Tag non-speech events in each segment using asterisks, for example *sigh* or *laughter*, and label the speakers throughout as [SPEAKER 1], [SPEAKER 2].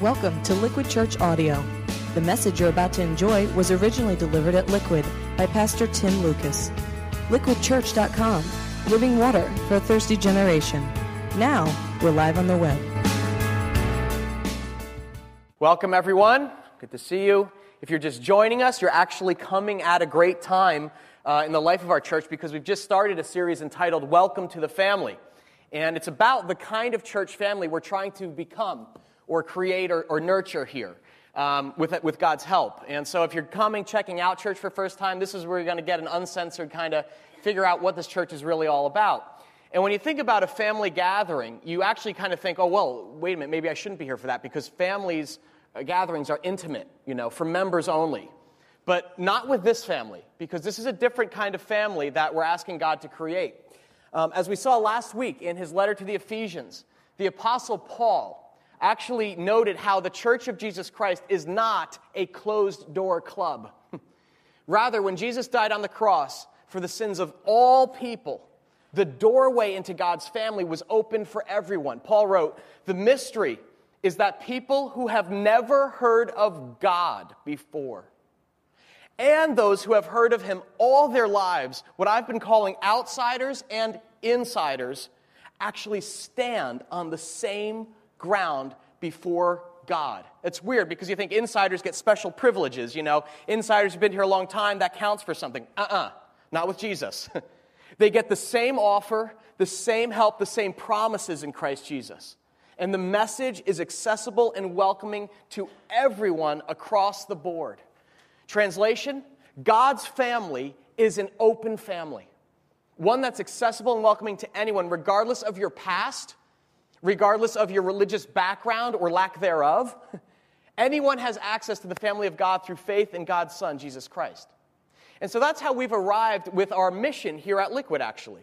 [SPEAKER 1] Welcome to Liquid Church Audio. The message you're about to enjoy was originally delivered at Liquid by Pastor Tim Lucas. LiquidChurch.com, living water for a thirsty generation. Now, we're live on the web.
[SPEAKER 2] Welcome, everyone. Good to see you. If you're just joining us, you're actually coming at a great time uh, in the life of our church because we've just started a series entitled Welcome to the Family. And it's about the kind of church family we're trying to become or create or, or nurture here um, with, with God's help. And so if you're coming, checking out church for first time, this is where you're going to get an uncensored kind of figure out what this church is really all about. And when you think about a family gathering, you actually kind of think, oh, well, wait a minute, maybe I shouldn't be here for that because families uh, gatherings are intimate, you know, for members only. But not with this family, because this is a different kind of family that we're asking God to create. Um, as we saw last week in his letter to the Ephesians, the Apostle Paul actually noted how the Church of Jesus Christ is not a closed door club. *laughs* Rather, when Jesus died on the cross for the sins of all people, the doorway into God's family was open for everyone. Paul wrote, The mystery is that people who have never heard of God before, and those who have heard of him all their lives, what I've been calling outsiders and insiders, actually stand on the same ground before God. It's weird because you think insiders get special privileges, you know. Insiders have been here a long time, that counts for something. Uh uh-uh, uh, not with Jesus. *laughs* they get the same offer, the same help, the same promises in Christ Jesus. And the message is accessible and welcoming to everyone across the board. Translation God's family is an open family, one that's accessible and welcoming to anyone, regardless of your past regardless of your religious background or lack thereof. *laughs* Anyone has access to the family of God through faith in God's Son, Jesus Christ. And so that's how we've arrived with our mission here at Liquid, actually.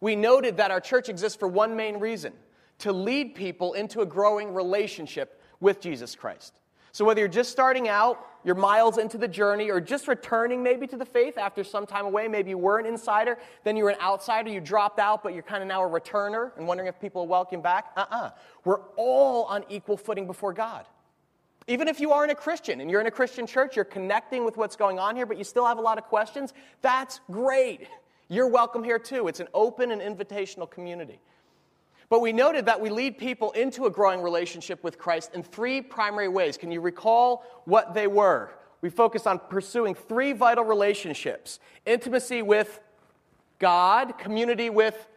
[SPEAKER 2] We noted that our church exists for one main reason to lead people into a growing relationship with Jesus Christ. So, whether you're just starting out, you're miles into the journey, or just returning maybe to the faith after some time away, maybe you were an insider, then you were an outsider, you dropped out, but you're kind of now a returner and wondering if people will welcome back. Uh uh-uh. uh. we are all on equal footing before God. Even if you aren't a Christian and you're in a Christian church, you're connecting with what's going on here, but you still have a lot of questions, that's great. You're welcome here too. It's an open and invitational community. But we noted that we lead people into a growing relationship with Christ in three primary ways. Can you recall what they were? We focused on pursuing three vital relationships intimacy with God, community with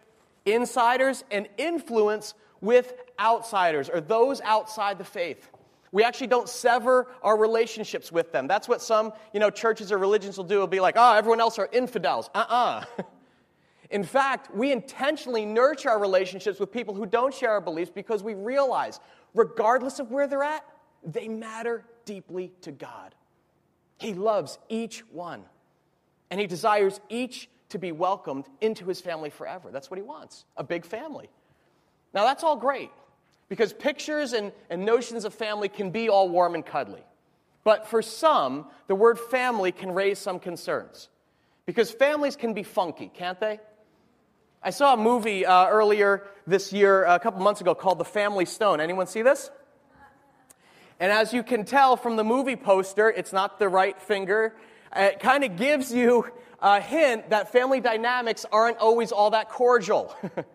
[SPEAKER 2] insiders, and influence with outsiders or those outside the faith. We actually don't sever our relationships with them. That's what some, you know, churches or religions will do. It'll be like, oh, everyone else are infidels. Uh-uh. *laughs* In fact, we intentionally nurture our relationships with people who don't share our beliefs because we realize, regardless of where they're at, they matter deeply to God. He loves each one, and He desires each to be welcomed into His family forever. That's what He wants a big family. Now, that's all great because pictures and, and notions of family can be all warm and cuddly. But for some, the word family can raise some concerns because families can be funky, can't they? I saw a movie uh, earlier this year, a couple months ago, called The Family Stone. Anyone see this? And as you can tell from the movie poster, it's not the right finger. It kind of gives you a hint that family dynamics aren't always all that cordial.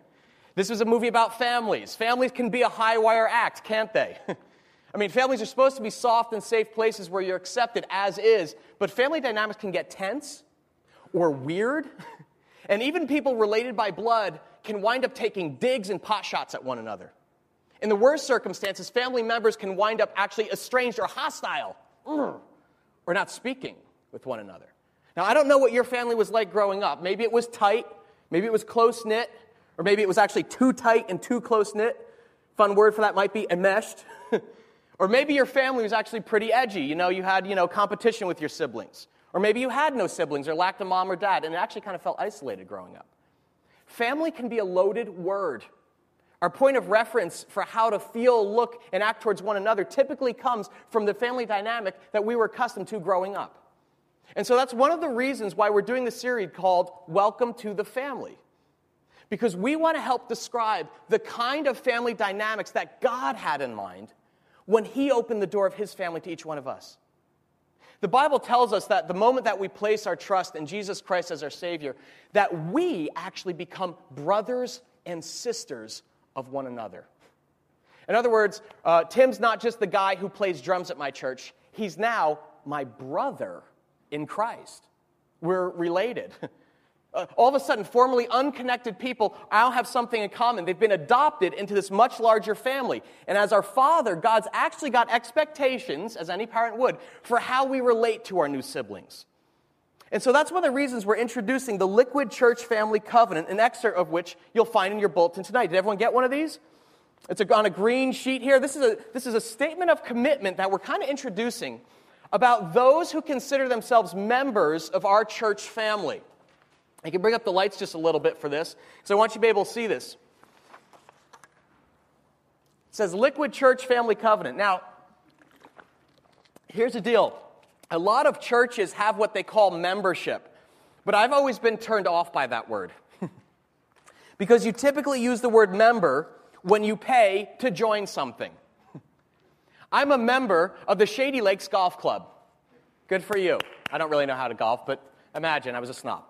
[SPEAKER 2] *laughs* this was a movie about families. Families can be a high wire act, can't they? *laughs* I mean, families are supposed to be soft and safe places where you're accepted as is, but family dynamics can get tense or weird. *laughs* And even people related by blood can wind up taking digs and pot shots at one another. In the worst circumstances, family members can wind up actually estranged or hostile mm, or not speaking with one another. Now, I don't know what your family was like growing up. Maybe it was tight, maybe it was close knit, or maybe it was actually too tight and too close knit. Fun word for that might be enmeshed. *laughs* or maybe your family was actually pretty edgy. You know, you had, you know, competition with your siblings. Or maybe you had no siblings or lacked a mom or dad and it actually kind of felt isolated growing up. Family can be a loaded word. Our point of reference for how to feel, look, and act towards one another typically comes from the family dynamic that we were accustomed to growing up. And so that's one of the reasons why we're doing the series called Welcome to the Family. Because we want to help describe the kind of family dynamics that God had in mind when He opened the door of His family to each one of us. The Bible tells us that the moment that we place our trust in Jesus Christ as our Savior, that we actually become brothers and sisters of one another. In other words, uh, Tim's not just the guy who plays drums at my church, he's now my brother in Christ. We're related. *laughs* Uh, all of a sudden, formerly unconnected people now have something in common. They've been adopted into this much larger family. And as our Father, God's actually got expectations, as any parent would, for how we relate to our new siblings. And so that's one of the reasons we're introducing the Liquid Church Family Covenant, an excerpt of which you'll find in your bulletin tonight. Did everyone get one of these? It's on a green sheet here. This is a, this is a statement of commitment that we're kind of introducing about those who consider themselves members of our church family. I can bring up the lights just a little bit for this, because I want you to be able to see this. It says Liquid Church Family Covenant. Now, here's the deal a lot of churches have what they call membership, but I've always been turned off by that word. *laughs* because you typically use the word member when you pay to join something. *laughs* I'm a member of the Shady Lakes Golf Club. Good for you. I don't really know how to golf, but imagine I was a snob.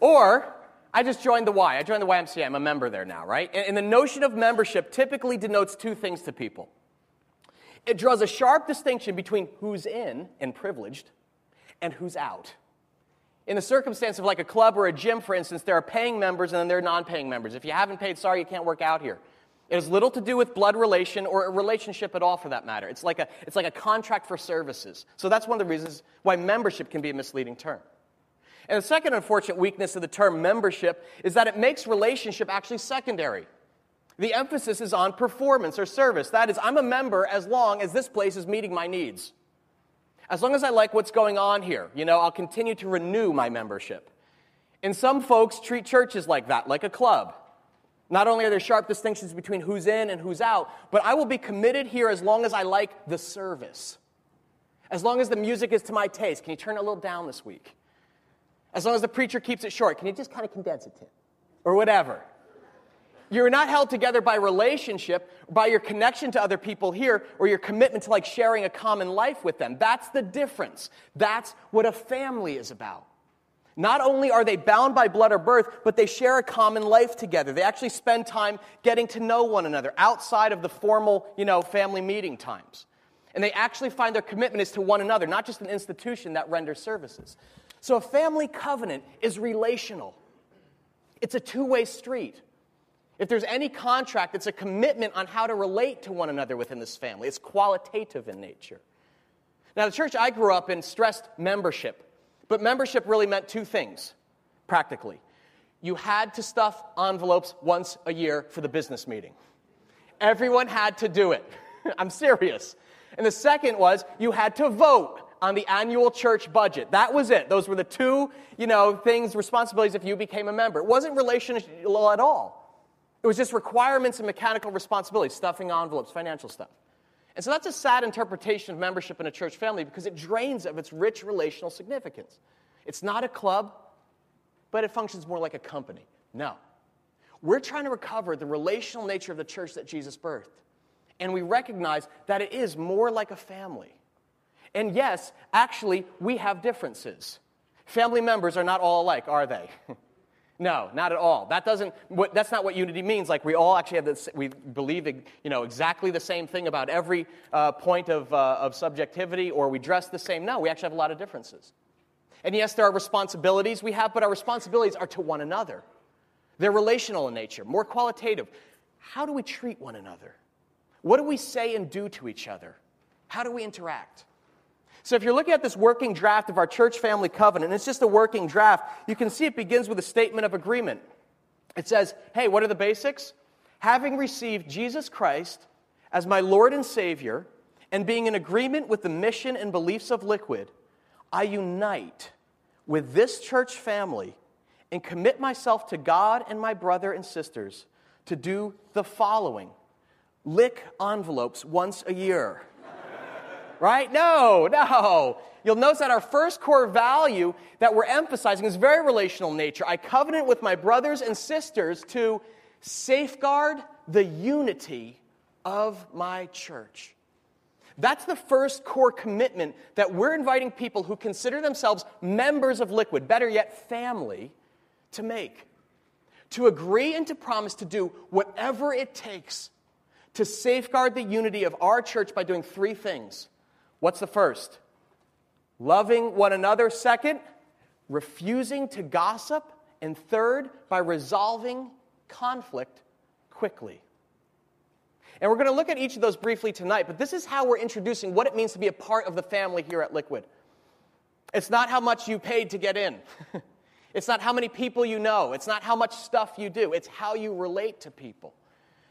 [SPEAKER 2] Or I just joined the Y. I joined the YMCA. I'm a member there now, right? And, the notion of membership typically denotes two things to people it draws a sharp distinction between who's in and privileged and who's out. In the circumstance of like a club or a gym, for instance, there are paying members and then there are non paying members. If you haven't paid, sorry, you can't work out here. It has little to do with blood relation or a relationship at all for that matter. It's like a, it's like a contract for services. So that's one of the reasons why membership can be a misleading term. And the second unfortunate weakness of the term membership is that it makes relationship actually secondary. The emphasis is on performance or service. That is, I'm a member as long as this place is meeting my needs. As long as I like what's going on here, you know, I'll continue to renew my membership. And some folks treat churches like that, like a club. Not only are there sharp distinctions between who's in and who's out, but I will be committed here as long as I like the service. As long as the music is to my taste. Can you turn it a little down this week? As long as the preacher keeps it short, can you just kind of condense it, Tim? Or whatever. You're not held together by relationship, by your connection to other people here, or your commitment to like sharing a common life with them. That's the difference. That's what a family is about. Not only are they bound by blood or birth, but they share a common life together. They actually spend time getting to know one another outside of the formal, you know, family meeting times. And they actually find their commitment is to one another, not just an institution that renders services. So a family covenant is relational, it's a two way street. If there's any contract, it's a commitment on how to relate to one another within this family. It's qualitative in nature. Now, the church I grew up in stressed membership, but membership really meant two things, practically. You had to stuff envelopes once a year for the business meeting. Everyone had to do it. *laughs* I'm serious. And the second was you had to vote on the annual church budget. That was it. Those were the two, you know, things, responsibilities if you became a member. It wasn't relational at all. It was just requirements and mechanical responsibilities, stuffing envelopes, financial stuff. And so that's a sad interpretation of membership in a church family because it drains of its rich relational significance. It's not a club, but it functions more like a company. No. We're trying to recover the relational nature of the church that Jesus birthed. And we recognize that it is more like a family. And yes, actually, we have differences. Family members are not all alike, are they? *laughs* no, not at all. That doesn't, what, that's not what unity means. Like we all actually have this, we believe you know, exactly the same thing about every uh, point of, uh, of subjectivity, or we dress the same. No, we actually have a lot of differences. And yes, there are responsibilities we have, but our responsibilities are to one another. They're relational in nature, more qualitative. How do we treat one another? What do we say and do to each other? How do we interact? So, if you're looking at this working draft of our church family covenant, it's just a working draft, you can see it begins with a statement of agreement. It says, Hey, what are the basics? Having received Jesus Christ as my Lord and Savior, and being in agreement with the mission and beliefs of Liquid, I unite with this church family and commit myself to God and my brother and sisters to do the following lick envelopes once a year right? No, no. You'll notice that our first core value that we're emphasizing is very relational nature. I covenant with my brothers and sisters to safeguard the unity of my church. That's the first core commitment that we're inviting people who consider themselves members of Liquid, better yet, family, to make. To agree and to promise to do whatever it takes to safeguard the unity of our church by doing three things. What's the first? Loving one another. Second, refusing to gossip. And third, by resolving conflict quickly. And we're going to look at each of those briefly tonight, but this is how we're introducing what it means to be a part of the family here at Liquid. It's not how much you paid to get in. *laughs* it's not how many people you know. It's not how much stuff you do. It's how you relate to people.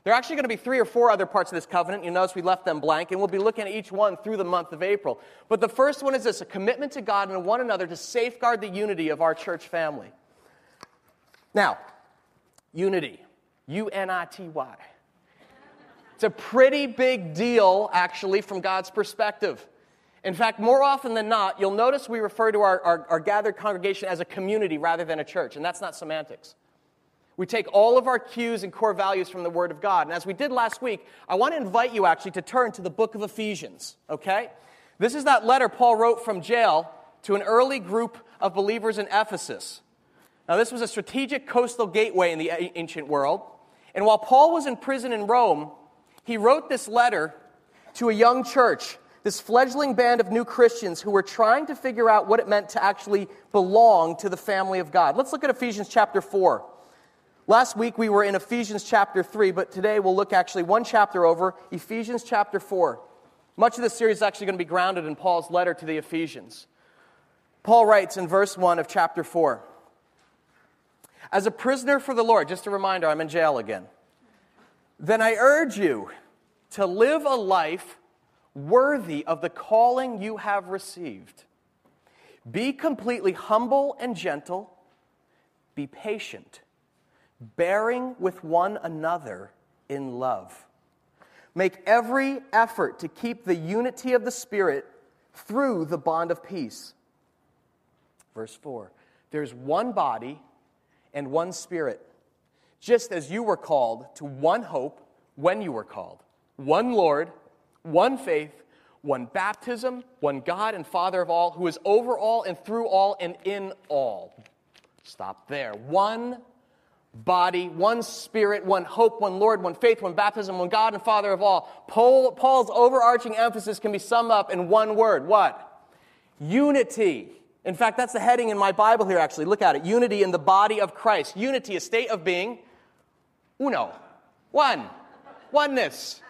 [SPEAKER 2] There are actually going to be three or four other parts of this covenant. You notice we left them blank, and we'll be looking at each one through the month of April. But the first one is this a commitment to God and one another to safeguard the unity of our church family. Now, unity, U N I T Y. It's a pretty big deal, actually, from God's perspective. In fact, more often than not, you'll notice we refer to our, our, our, gathered congregation as a community rather than a church, and that's not semantics. We take all of our cues and core values from the Word of God. And as we did last week, I want to invite you actually to turn to the book of Ephesians, okay? This is that letter Paul wrote from jail to an early group of believers in Ephesus. Now, this was a strategic coastal gateway in the ancient world. And while Paul was in prison in Rome, he wrote this letter to a young church, this fledgling band of new Christians who were trying to figure out what it meant to actually belong to the family of God. Let's look at Ephesians chapter 4. Last week we were in Ephesians chapter 3, but today we'll look actually one chapter over, Ephesians chapter 4. Much of this series is actually going to be grounded in Paul's letter to the Ephesians. Paul writes in verse 1 of chapter 4 As a prisoner for the Lord, just a reminder, I'm in jail again then I urge you to live a life worthy of the calling you have received. Be completely humble and gentle. Be patient, bearing with one another in love. Make every effort to keep the unity of the Spirit through the bond of peace. Verse 4 There's one body and one Spirit just as you were called to one hope when you were called one Lord, one faith, one baptism, one God and Father of all, who is over all and through all and in all. Stop there. One body, one spirit, one hope, one Lord, one faith, one baptism, one God and Father of all. Paul, Paul's overarching emphasis can be summed up in one word. What? Unity. In fact, that's the heading in my Bible here, actually. Look at it. Unity in the body of Christ. Unity, a state of being Uno. One. Oneness.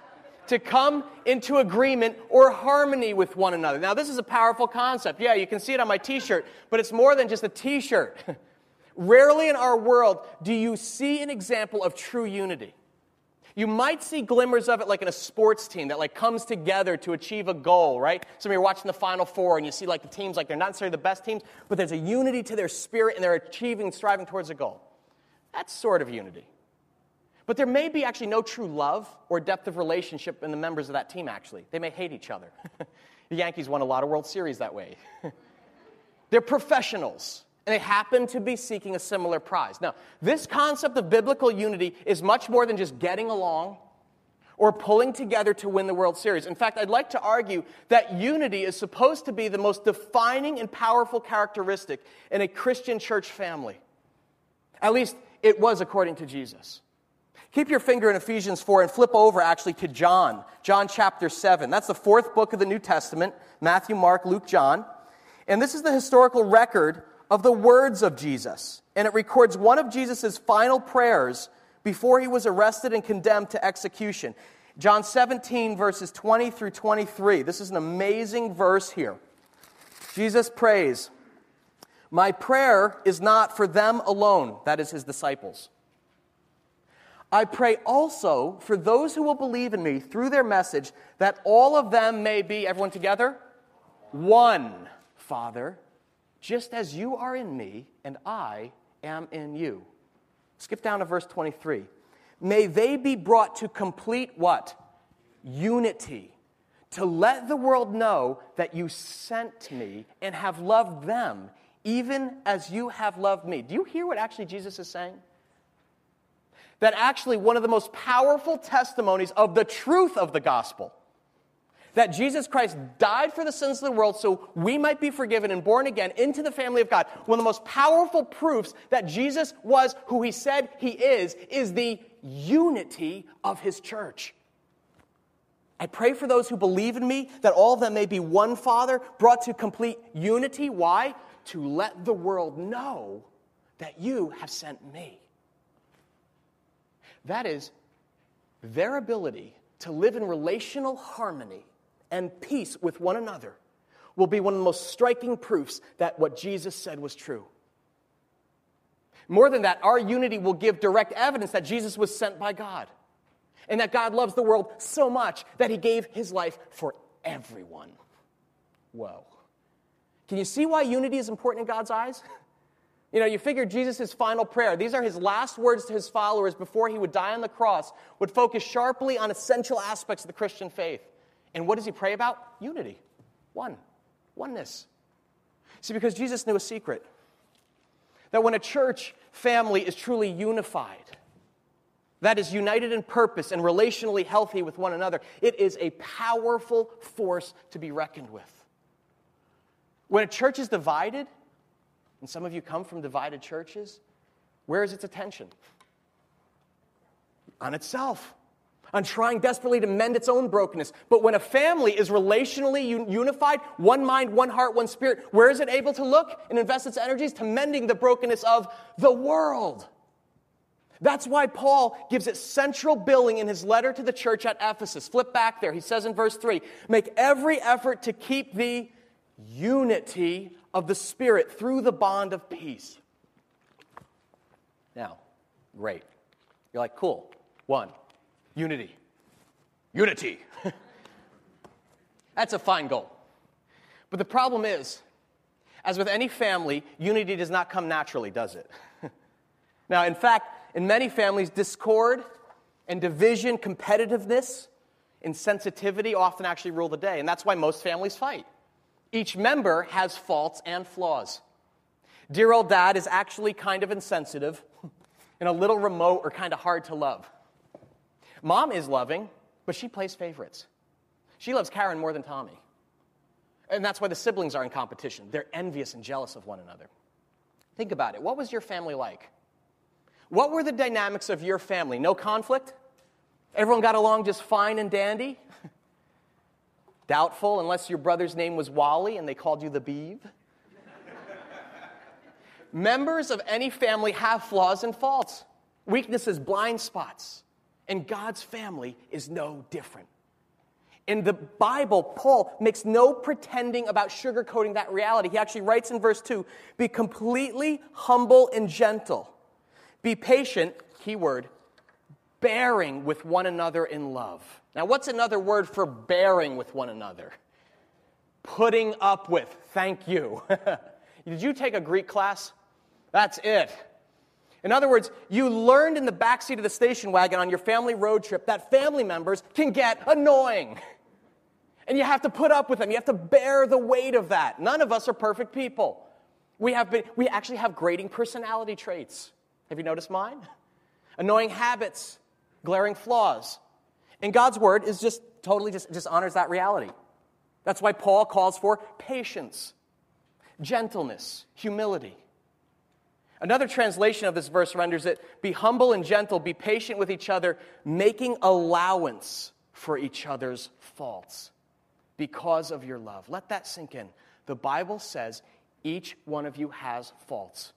[SPEAKER 2] To come into agreement or harmony with one another. Now, this is a powerful concept. Yeah, you can see it on my t shirt, but it's more than just a t shirt. *laughs* Rarely in our world do you see an example of true unity. You might see glimmers of it like in a sports team that like comes together to achieve a goal, right? Some of you are watching the Final Four and you see like the teams like they're not necessarily the best teams, but there's a unity to their spirit and they're achieving, striving towards a goal. That's sort of unity. But there may be actually no true love or depth of relationship in the members of that team, actually. They may hate each other. *laughs* the Yankees won a lot of World Series that way. *laughs* They're professionals, and they happen to be seeking a similar prize. Now, this concept of biblical unity is much more than just getting along or pulling together to win the World Series. In fact, I'd like to argue that unity is supposed to be the most defining and powerful characteristic in a Christian church family. At least it was according to Jesus. Keep your finger in Ephesians 4 and flip over actually to John, John chapter 7. That's the fourth book of the New Testament Matthew, Mark, Luke, John. And this is the historical record of the words of Jesus. And it records one of Jesus' final prayers before he was arrested and condemned to execution. John 17, verses 20 through 23. This is an amazing verse here. Jesus prays, My prayer is not for them alone, that is his disciples I pray also for those who will believe in me through their message, that all of them may be, everyone together, one, Father, just as you are in me and I am in you. Skip down to verse 23. May they be brought to complete what? Unity. To let the world know that you sent me and have loved them, even as you have loved me. Do you hear what actually Jesus is saying? that actually one of the most powerful testimonies of the truth of the gospel, that Jesus Christ died for the sins of the world so we might be forgiven and born again into the family of God. One of the most powerful proofs that Jesus was who he said he is, is the unity of his church. I pray for those who believe in me that all of them may be one Father, brought to complete unity. Why? To let the world know that you have sent me. That is their ability to live in relational harmony and peace with one another will be one of the most striking proofs that what Jesus said was true. More than that, our unity will give direct evidence that Jesus was sent by God and that God loves the world so much that he gave his life for everyone. Whoa. Can you see why unity is important in God's eyes? *laughs* You know, you figure Jesus' final prayer, these are his last words to his followers before he would die on the cross, would focus sharply on essential aspects of the Christian faith. And what does he pray about? Unity. One. Oneness. See, because Jesus knew a secret that when a church family is truly unified, that is united in purpose and relationally healthy with one another, it is a powerful force to be reckoned with. When a church is divided, and some of you come from divided churches, where is its attention? On itself on trying desperately to mend its own brokenness. But when a family is relationally unified, one mind, one heart, one spirit, where is it able to look and invest its energies? To mending the brokenness of the world. That's why Paul gives it central billing in his letter to the church at Ephesus. Flip back there. He says in verse 3 Make every effort to keep the unity of the Spirit through the bond of peace. Now, great. You're like, cool. One, Unity. Unity. That's a fine goal. But the problem is, as with any family, unity does not come naturally, does it? *laughs* now, in fact, in many families, discord and division, competitiveness, insensitivity often actually rule the day. And that's why most families fight. Each member has faults and flaws. Dear old dad is actually kind of insensitive *laughs* and a little remote or kind of hard to love. Mom is loving, but she plays favorites. She loves Karen more than Tommy. And that's why the siblings are in competition. They're envious and jealous of one another. Think about it. What was your family like? What were the dynamics of your family? No conflict? Everyone got along just fine and dandy? *laughs* Doubtful, unless your brother's name was Wally and they called you the Beav. *laughs* Members of any family have flaws and faults, weaknesses, blind spots. And God's family is no different. In the Bible, Paul makes no pretending about sugarcoating that reality. He actually writes in verse 2 be completely humble and gentle. Be patient, keyword, bearing with one another in love. Now, what's another word for bearing with one another? Putting up with. Thank you. *laughs* Did you take a Greek class? That's it. In other words, you learned in the backseat of the station wagon on your family road trip that family members can get annoying. And you have to put up with them. You have to bear the weight of that. None of us are perfect people. We, have been, we actually have grating personality traits. Have you noticed mine? Annoying habits, glaring flaws. And God's word is just totally just, just honors that reality. That's why Paul calls for patience, gentleness, humility. Another translation of this verse renders it be humble and gentle, be patient with each other, making allowance for each other's faults because of your love. Let that sink in. The Bible says each one of you has faults.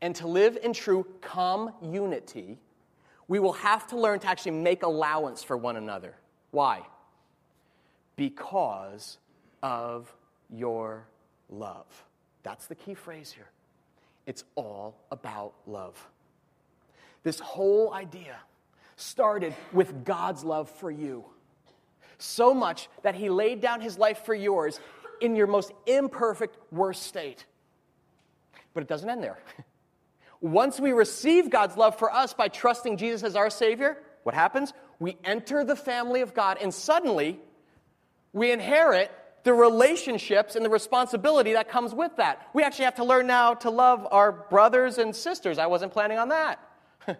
[SPEAKER 2] And to live in true calm unity, we will have to learn to actually make allowance for one another. Why? Because of your love. That's the key phrase here. It's all about love. This whole idea started with God's love for you. So much that he laid down his life for yours in your most imperfect, worst state. But it doesn't end there. *laughs* Once we receive God's love for us by trusting Jesus as our Savior, what happens? We enter the family of God, and suddenly we inherit the relationships and the responsibility that comes with that. We actually have to learn now to love our brothers and sisters. I wasn't planning on that. *laughs*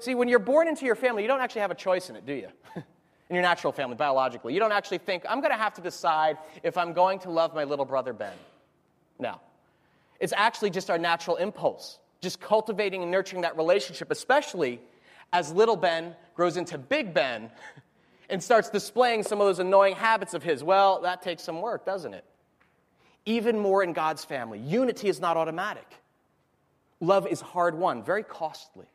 [SPEAKER 2] See, when you're born into your family, you don't actually have a choice in it, do you? *laughs* in your natural family, biologically. You don't actually think, I'm going to have to decide if I'm going to love my little brother Ben. No. It's actually just our natural impulse, just cultivating and nurturing that relationship, especially as little Ben grows into Big Ben and starts displaying some of those annoying habits of his. Well, that takes some work, doesn't it? Even more in God's family. Unity is not automatic. Love is hard won, very costly.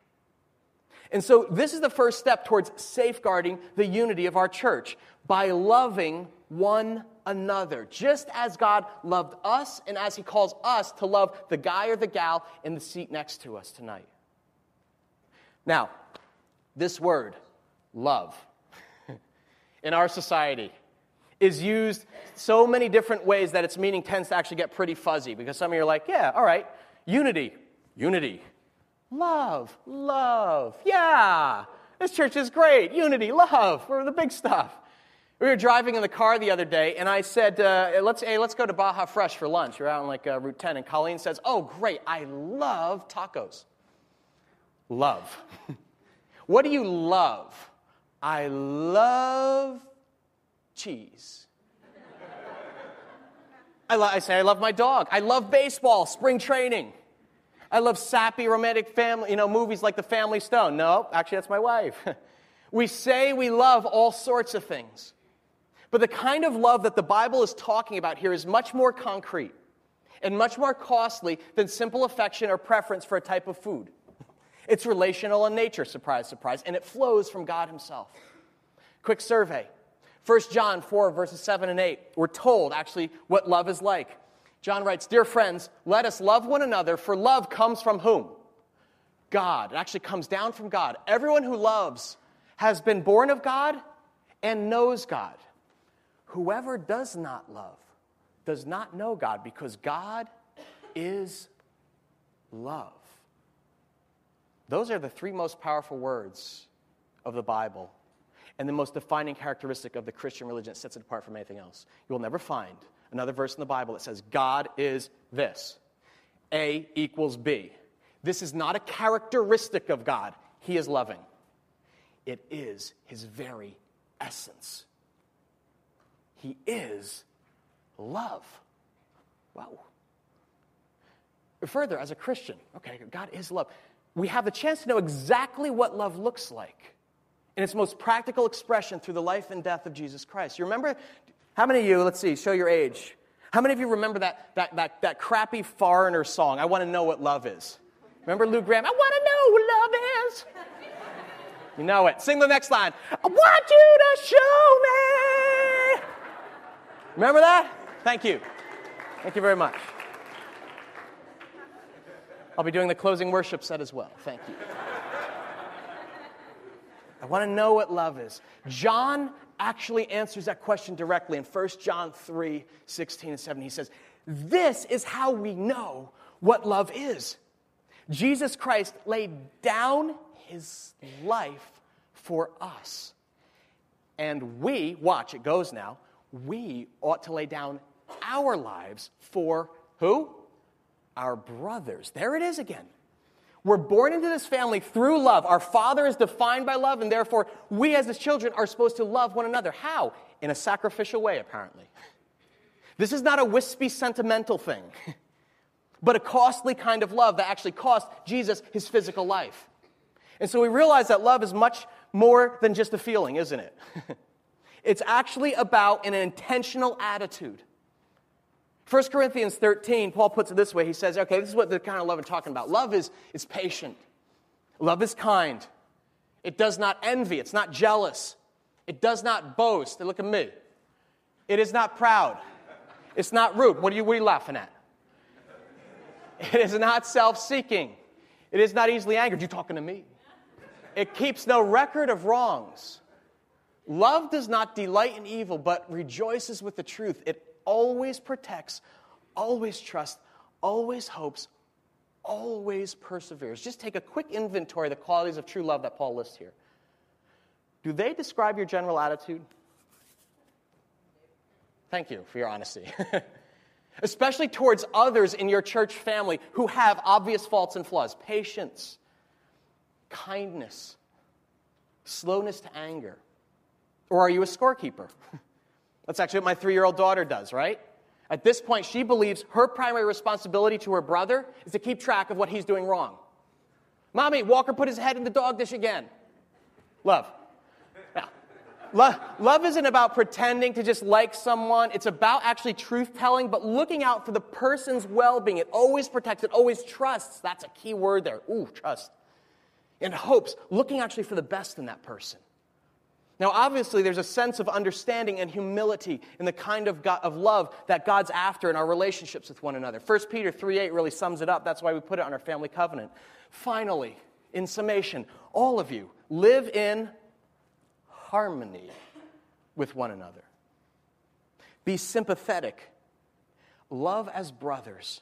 [SPEAKER 2] And so, this is the first step towards safeguarding the unity of our church by loving one another, just as God loved us and as He calls us to love the guy or the gal in the seat next to us tonight. Now, this word, love, in our society is used so many different ways that its meaning tends to actually get pretty fuzzy because some of you are like, yeah, all right, unity, unity. Love, love. Yeah, this church is great. Unity, love. We're the big stuff. We were driving in the car the other day, and I said, uh, let's, hey, let's go to Baja Fresh for lunch. We're out on like uh, Route 10, and Colleen says, oh, great, I love tacos. Love. *laughs* what do you love? I love cheese. I, lo- I say, I love my dog. I love baseball, spring training. I love sappy romantic family, you know, movies like The Family Stone. No, actually, that's my wife. *laughs* we say we love all sorts of things. But the kind of love that the Bible is talking about here is much more concrete and much more costly than simple affection or preference for a type of food. It's relational in nature, surprise, surprise, and it flows from God Himself. Quick survey 1 John 4, verses 7 and 8. We're told actually what love is like. John writes, Dear friends, let us love one another, for love comes from whom? God. It actually comes down from God. Everyone who loves has been born of God and knows God. Whoever does not love does not know God because God is love. Those are the three most powerful words of the Bible and the most defining characteristic of the Christian religion that sets it apart from anything else. You will never find another verse in the Bible that says God is this A equals B. This is not a characteristic of God, He is loving. It is His very essence. He is love. Wow. Further, as a Christian, okay, God is love. We have the chance to know exactly what love looks like in its most practical expression through the life and death of Jesus Christ. You remember, how many of you, let's see, show your age. How many of you remember that, that, that, that crappy foreigner song, I Want to Know What Love Is? Remember Lou Gramm? I want to know what love is. You know it. Sing the next line. I want you to show me. Remember that? Thank you. Thank you very much. I'll be doing the closing worship set as well. Thank you. I want to know what love is. John actually answers that question directly in 1 John 3 16 and 17. He says, This is how we know what love is. Jesus Christ laid down his life for us. And we, watch, it goes now, we ought to lay down our lives for who? Our brothers. There it is again. We're born into this family through love. Our father is defined by love, and therefore we as his children are supposed to love one another. How? In a sacrificial way, apparently. This is not a wispy, sentimental thing, *laughs* but a costly kind of love that actually cost Jesus his physical life. And so we realize that love is much more than just a feeling, isn't it? *laughs* it's actually about an intentional attitude. 1 Corinthians 13, Paul puts it this way. He says, okay, this is what the kind of love I'm talking about. Love is, is patient. Love is kind. It does not envy. It's not jealous. It does not boast. Look at me. It is not proud. It's not rude. What are you, what are you laughing at? It is not self seeking. It is not easily angered. You talking to me? It keeps no record of wrongs. Love does not delight in evil, but rejoices with the truth. It always protects, always trusts, always hopes, always perseveres. Just take a quick inventory of the qualities of true love that Paul lists here. Do they describe your general attitude? Thank you for your honesty. *laughs* Especially towards others in your church family who have obvious faults and flaws patience, kindness, slowness to anger, Or are you a scorekeeper? *laughs* That's actually what my three year old daughter does, right? At this point, she believes her primary responsibility to her brother is to keep track of what he's doing wrong. Mommy, Walker put his head in the dog dish again. Love. Love, love isn't about pretending to just like someone. It's about actually truth telling, but looking out for the person's well being. It always protects, it always trusts. That's a key word there. Ooh, trust. And hopes, looking actually for the best in that person. Now, obviously, there's a sense of understanding and humility in the kind of, God, of love that God's after in our relationships with one another. 1 Peter 3 8 really sums it up. That's why we put it on our family covenant. Finally, in summation, all of you live in harmony with one another. Be sympathetic. Love as brothers.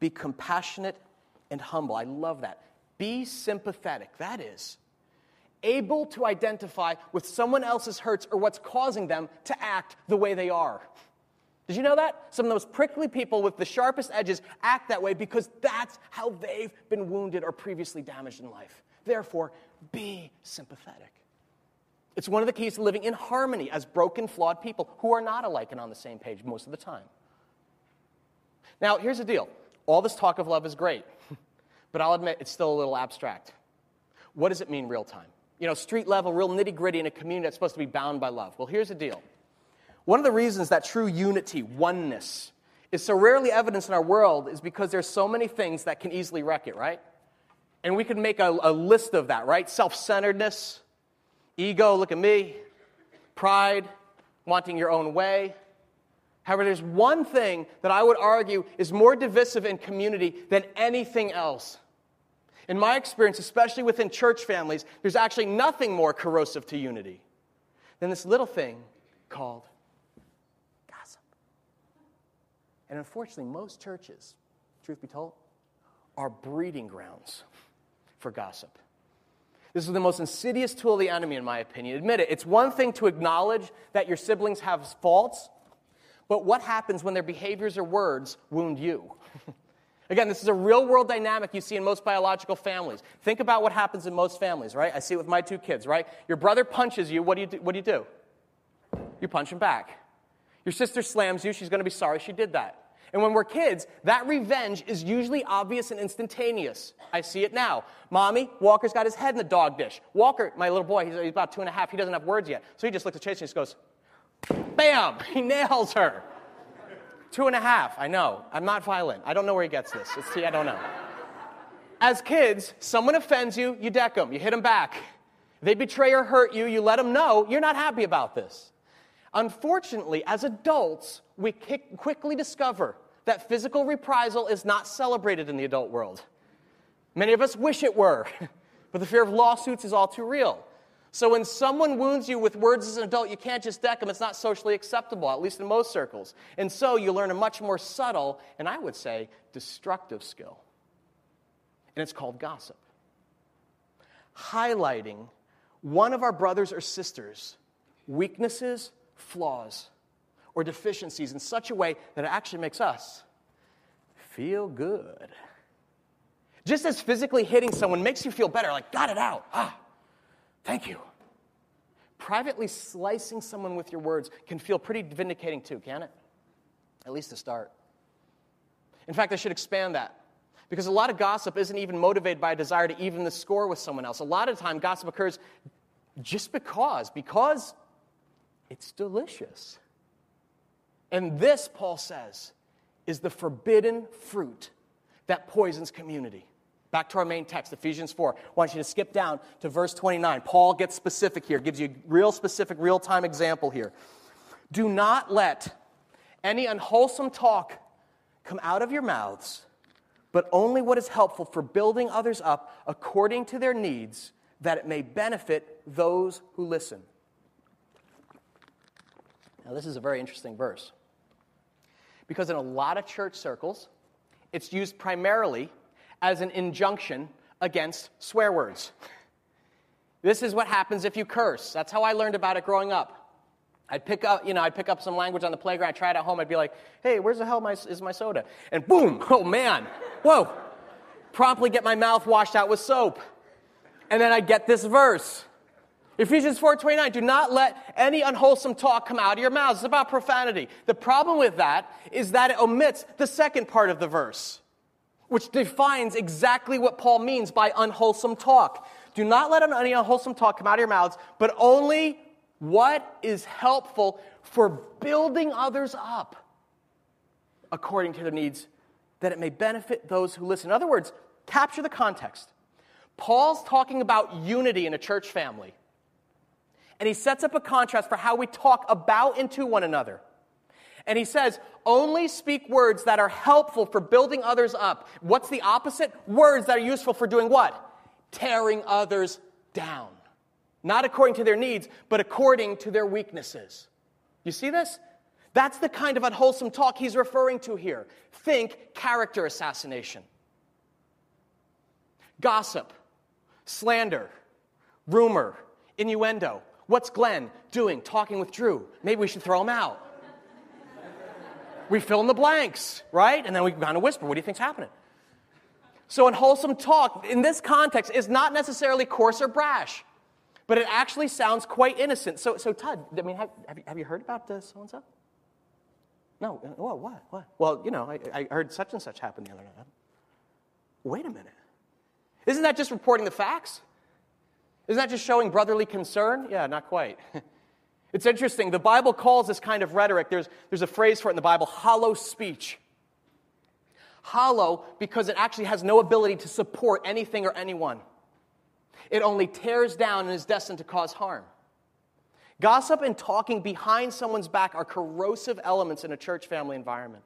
[SPEAKER 2] Be compassionate and humble. I love that. Be sympathetic. That is, able to identify with someone else's hurts or what's causing them to act the way they are. Did you know that? Some of those prickly people with the sharpest edges act that way because that's how they've been wounded or previously damaged in life. Therefore, be sympathetic. It's one of the keys to living in harmony as broken, flawed people who are not alike and on the same page most of the time. Now, here's the deal all this talk of love is great, *laughs* but I'll admit it's still a little abstract. What does it mean real time? You know, street level, real nitty gritty in a community that's supposed to be bound by love. Well, here's the deal. One of the reasons that true unity, oneness, is so rarely evidenced in our world is because there's so many things that can easily wreck it, right? And we can make a, a list of that, right? Self centeredness, Ego, look at me. Pride, wanting your own way. However, there's one thing that I would argue is more divisive in community than anything else. In my experience, especially within church families, there's actually nothing more corrosive to unity than this little thing called gossip. And unfortunately, most churches, truth be told, are breeding grounds for gossip. This is the most insidious tool of the enemy, in my opinion. Admit it. It's one thing to acknowledge that your siblings have faults, but what happens when their behaviors or words wound you? *laughs* Again, this is a real world dynamic you see in most biological families. Think about what happens in most families, right? I see it with my two kids, right? Your brother punches you, what do you do? What do, you, do? you punch him back. Your sister slams you, she's going to be sorry she did that. And when we're kids, that revenge is usually obvious and instantaneous. I see it now. Mommy, Walker's got his head in the dog dish. Walker, my little boy, he's, he's about two and a half, he doesn't have words yet. So he just looks at Chase and just goes, bam, *laughs* he nails her. Two and a half, I know. I'm not violent. I don't know where he gets this. It's, I don't know. As kids, someone offends you, you deck them, you hit them back. They betray or hurt you, you let them know you're not happy about this. Unfortunately, as adults, we quickly discover that physical reprisal is not celebrated in the adult world. Many of us wish it were, *laughs* but the fear of lawsuits is all too real. So when someone wounds you with words as an adult, you can't just deck them. It's not socially acceptable, at least in most circles. And so you learn a much more subtle, and I would say destructive skill. And it's called gossip. Highlighting one of our brothers or sisters' weaknesses flaws or deficiencies in such a way that it actually makes us feel good. Just as physically hitting someone makes you feel better, like, got it out. Ah, thank you. Privately slicing someone with your words can feel pretty vindicating too, can it? At least to start. In fact, I should expand that. Because a lot of gossip isn't even motivated by a desire to even the score with someone else. A lot of time, gossip occurs just because, because it's delicious. And this, Paul says, is the forbidden fruit that poisons community. Back to our main text, Ephesians 4. I want you to skip down to verse 29. Paul gets specific here, gives you a real specific, real time example here. Do not let any unwholesome talk come out of your mouths, but only what is helpful for building others up according to their needs, that it may benefit those who listen. Now, this is a very interesting verse because in a lot of church circles, it's used primarily as an injunction against swear words. This is what happens if you curse. That's how I learned about it growing up. I'd pick up, you know, I'd pick up some language on the playground, I'd try it at home, I'd be like, hey, where's the hell my, is my soda? And boom, *laughs* oh man, whoa. Promptly get my mouth washed out with soap. And then I'd get this verse Ephesians 4:29, do not let any unwholesome talk come out of your mouths. It's about profanity. The problem with that is that it omits the second part of the verse, which defines exactly what Paul means by unwholesome talk. Do not let any unwholesome talk come out of your mouths, but only what is helpful for building others up according to their needs, that it may benefit those who listen. In other words, capture the context. Paul's talking about unity in a church family. And he sets up a contrast for how we talk about and to one another. And he says, only speak words that are helpful for building others up. What's the opposite? Words that are useful for doing what? Tearing others down. Not according to their needs, but according to their weaknesses. You see this? That's the kind of unwholesome talk he's referring to here. Think character assassination, gossip, slander, rumor, innuendo. What's Glenn doing talking with Drew? Maybe we should throw him out. We fill in the blanks, right? And then we kind of whisper, what do you think's happening? So, unwholesome talk in this context is not necessarily coarse or brash, but it actually sounds quite innocent. So, so Todd, I mean, have, have, you, have you heard about this so and so? No. Uh, what? What? What? Well, you know, I, I heard such and such happen the other night. Wait a minute. Isn't that just reporting the facts? Isn't that just showing brotherly concern? Yeah, not quite. *laughs* it's interesting. The Bible calls this kind of rhetoric, there's, there's a phrase for it in the Bible hollow speech. Hollow because it actually has no ability to support anything or anyone. It only tears down and is destined to cause harm. Gossip and talking behind someone's back are corrosive elements in a church family environment.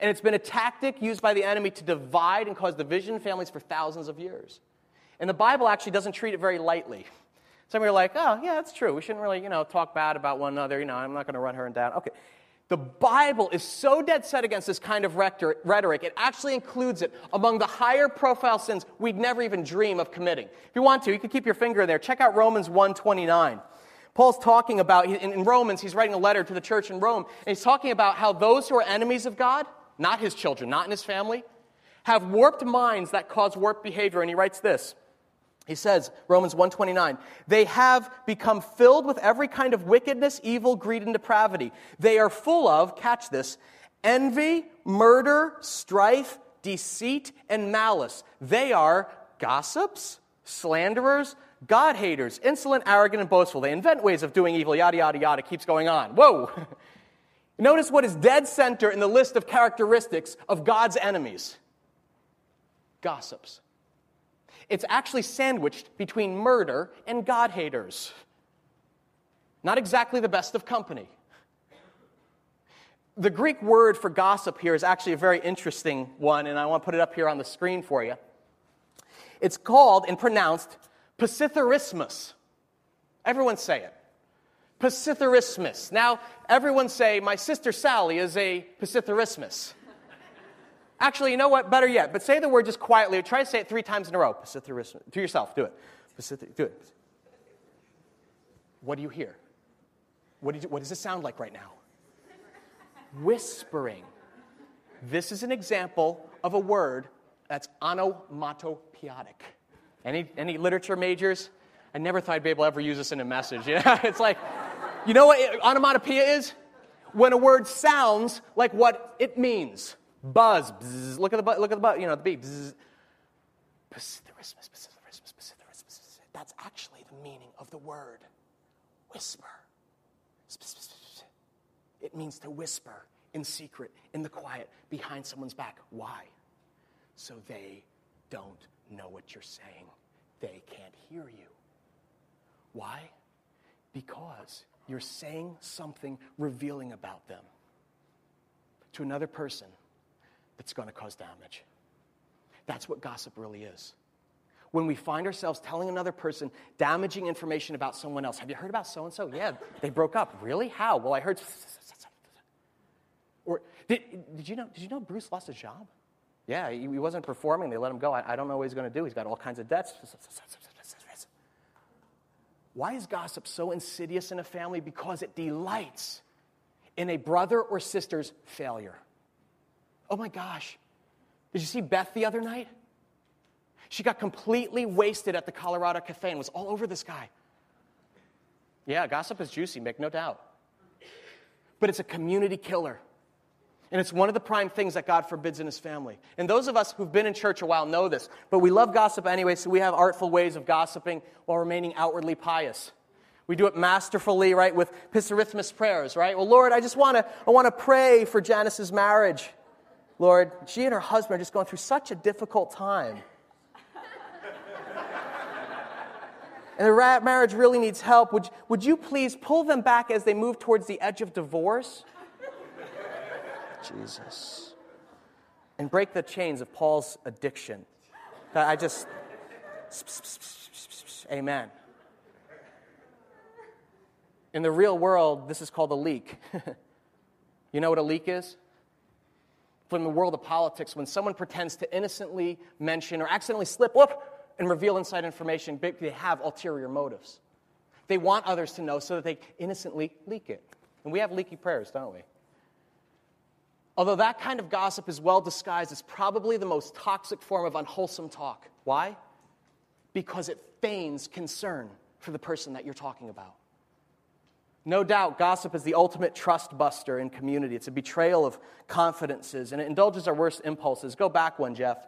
[SPEAKER 2] And it's been a tactic used by the enemy to divide and cause division in families for thousands of years. And the Bible actually doesn't treat it very lightly. Some of you are like, oh, yeah, that's true. We shouldn't really, you know, talk bad about one another. You know, I'm not going to run her down. Okay. The Bible is so dead set against this kind of rhetoric, it actually includes it among the higher profile sins we'd never even dream of committing. If you want to, you can keep your finger in there. Check out Romans 129. Paul's talking about, in Romans, he's writing a letter to the church in Rome, and he's talking about how those who are enemies of God, not his children, not in his family, have warped minds that cause warped behavior. And he writes this. He says, Romans 129, they have become filled with every kind of wickedness, evil, greed, and depravity. They are full of, catch this, envy, murder, strife, deceit, and malice. They are gossips, slanderers, God haters, insolent, arrogant, and boastful. They invent ways of doing evil, yada, yada, yada, keeps going on. Whoa! *laughs* Notice what is dead center in the list of characteristics of God's enemies gossips. It's actually sandwiched between murder and God haters. Not exactly the best of company. The Greek word for gossip here is actually a very interesting one, and I want to put it up here on the screen for you. It's called and pronounced Psithurismos. Everyone say it. Psithurismos. Now, everyone say, my sister Sally is a Psithurismos. Actually, you know what? Better yet. But say the word just quietly. Try to say it three times in a row. To yourself. Do it. Do it. What do you hear? What, you, what does it sound like right now? Whispering. This is an example of a word that's onomatopoeic. Any, any literature majors? I never thought I'd be able to ever use this in a message. *laughs* Yeah, it's like, you know what onomatopoeia is? When a word sounds like what it means. Buzz. Bzz, look at the look at the you know the beep. Bzz. That's actually the meaning of the word whisper. It means to whisper in secret, in the quiet, behind someone's back. Why? So they don't know what you're saying. They can't hear you. Why? Because you're saying something revealing about them to another person that's going to cause damage. That's what gossip really is. When we find ourselves telling another person damaging information about someone else. Have you heard about so and so? Yeah, they broke up. Really? How? Well, I heard. Or did, did, you know, did you know Bruce lost his job? Yeah, he, he wasn't performing. They let him go. I, I don't know what he's going to do. He's got all kinds of debts. Why is gossip so insidious in a family? Because it delights in a brother or sister's failure. Oh my gosh. Did you see Beth the other night? She got completely wasted at the Colorado Cafe and was all over this guy. Yeah, gossip is juicy, make no doubt. But it's a community killer. And it's one of the prime things that God forbids in his family. And those of us who've been in church a while know this, but we love gossip anyway, so we have artful ways of gossiping while remaining outwardly pious. We do it masterfully, right, with Psithurismos prayers, right? Well, Lord, I just want to I want to pray for Janice's marriage. Lord, she and her husband are just going through such a difficult time. and the marriage really needs help. Would, would you please pull them back as they move towards the edge of divorce? Jesus. And break the chains of Paul's addiction. That I just, amen. In the real world, this is called a leak. *laughs* you know what a leak is? From the world of politics, when someone pretends to innocently mention or accidentally slip up and reveal inside information, they have ulterior motives. They want others to know so that they innocently leak it. And we have leaky prayers, don't we? Although that kind of gossip is well disguised, it's probably the most toxic form of unwholesome talk. Why? Because it feigns concern for the person that you're talking about. No doubt, gossip is the ultimate trust buster in community. It's a betrayal of confidences, and it indulges our worst impulses. Go back one, Jeff.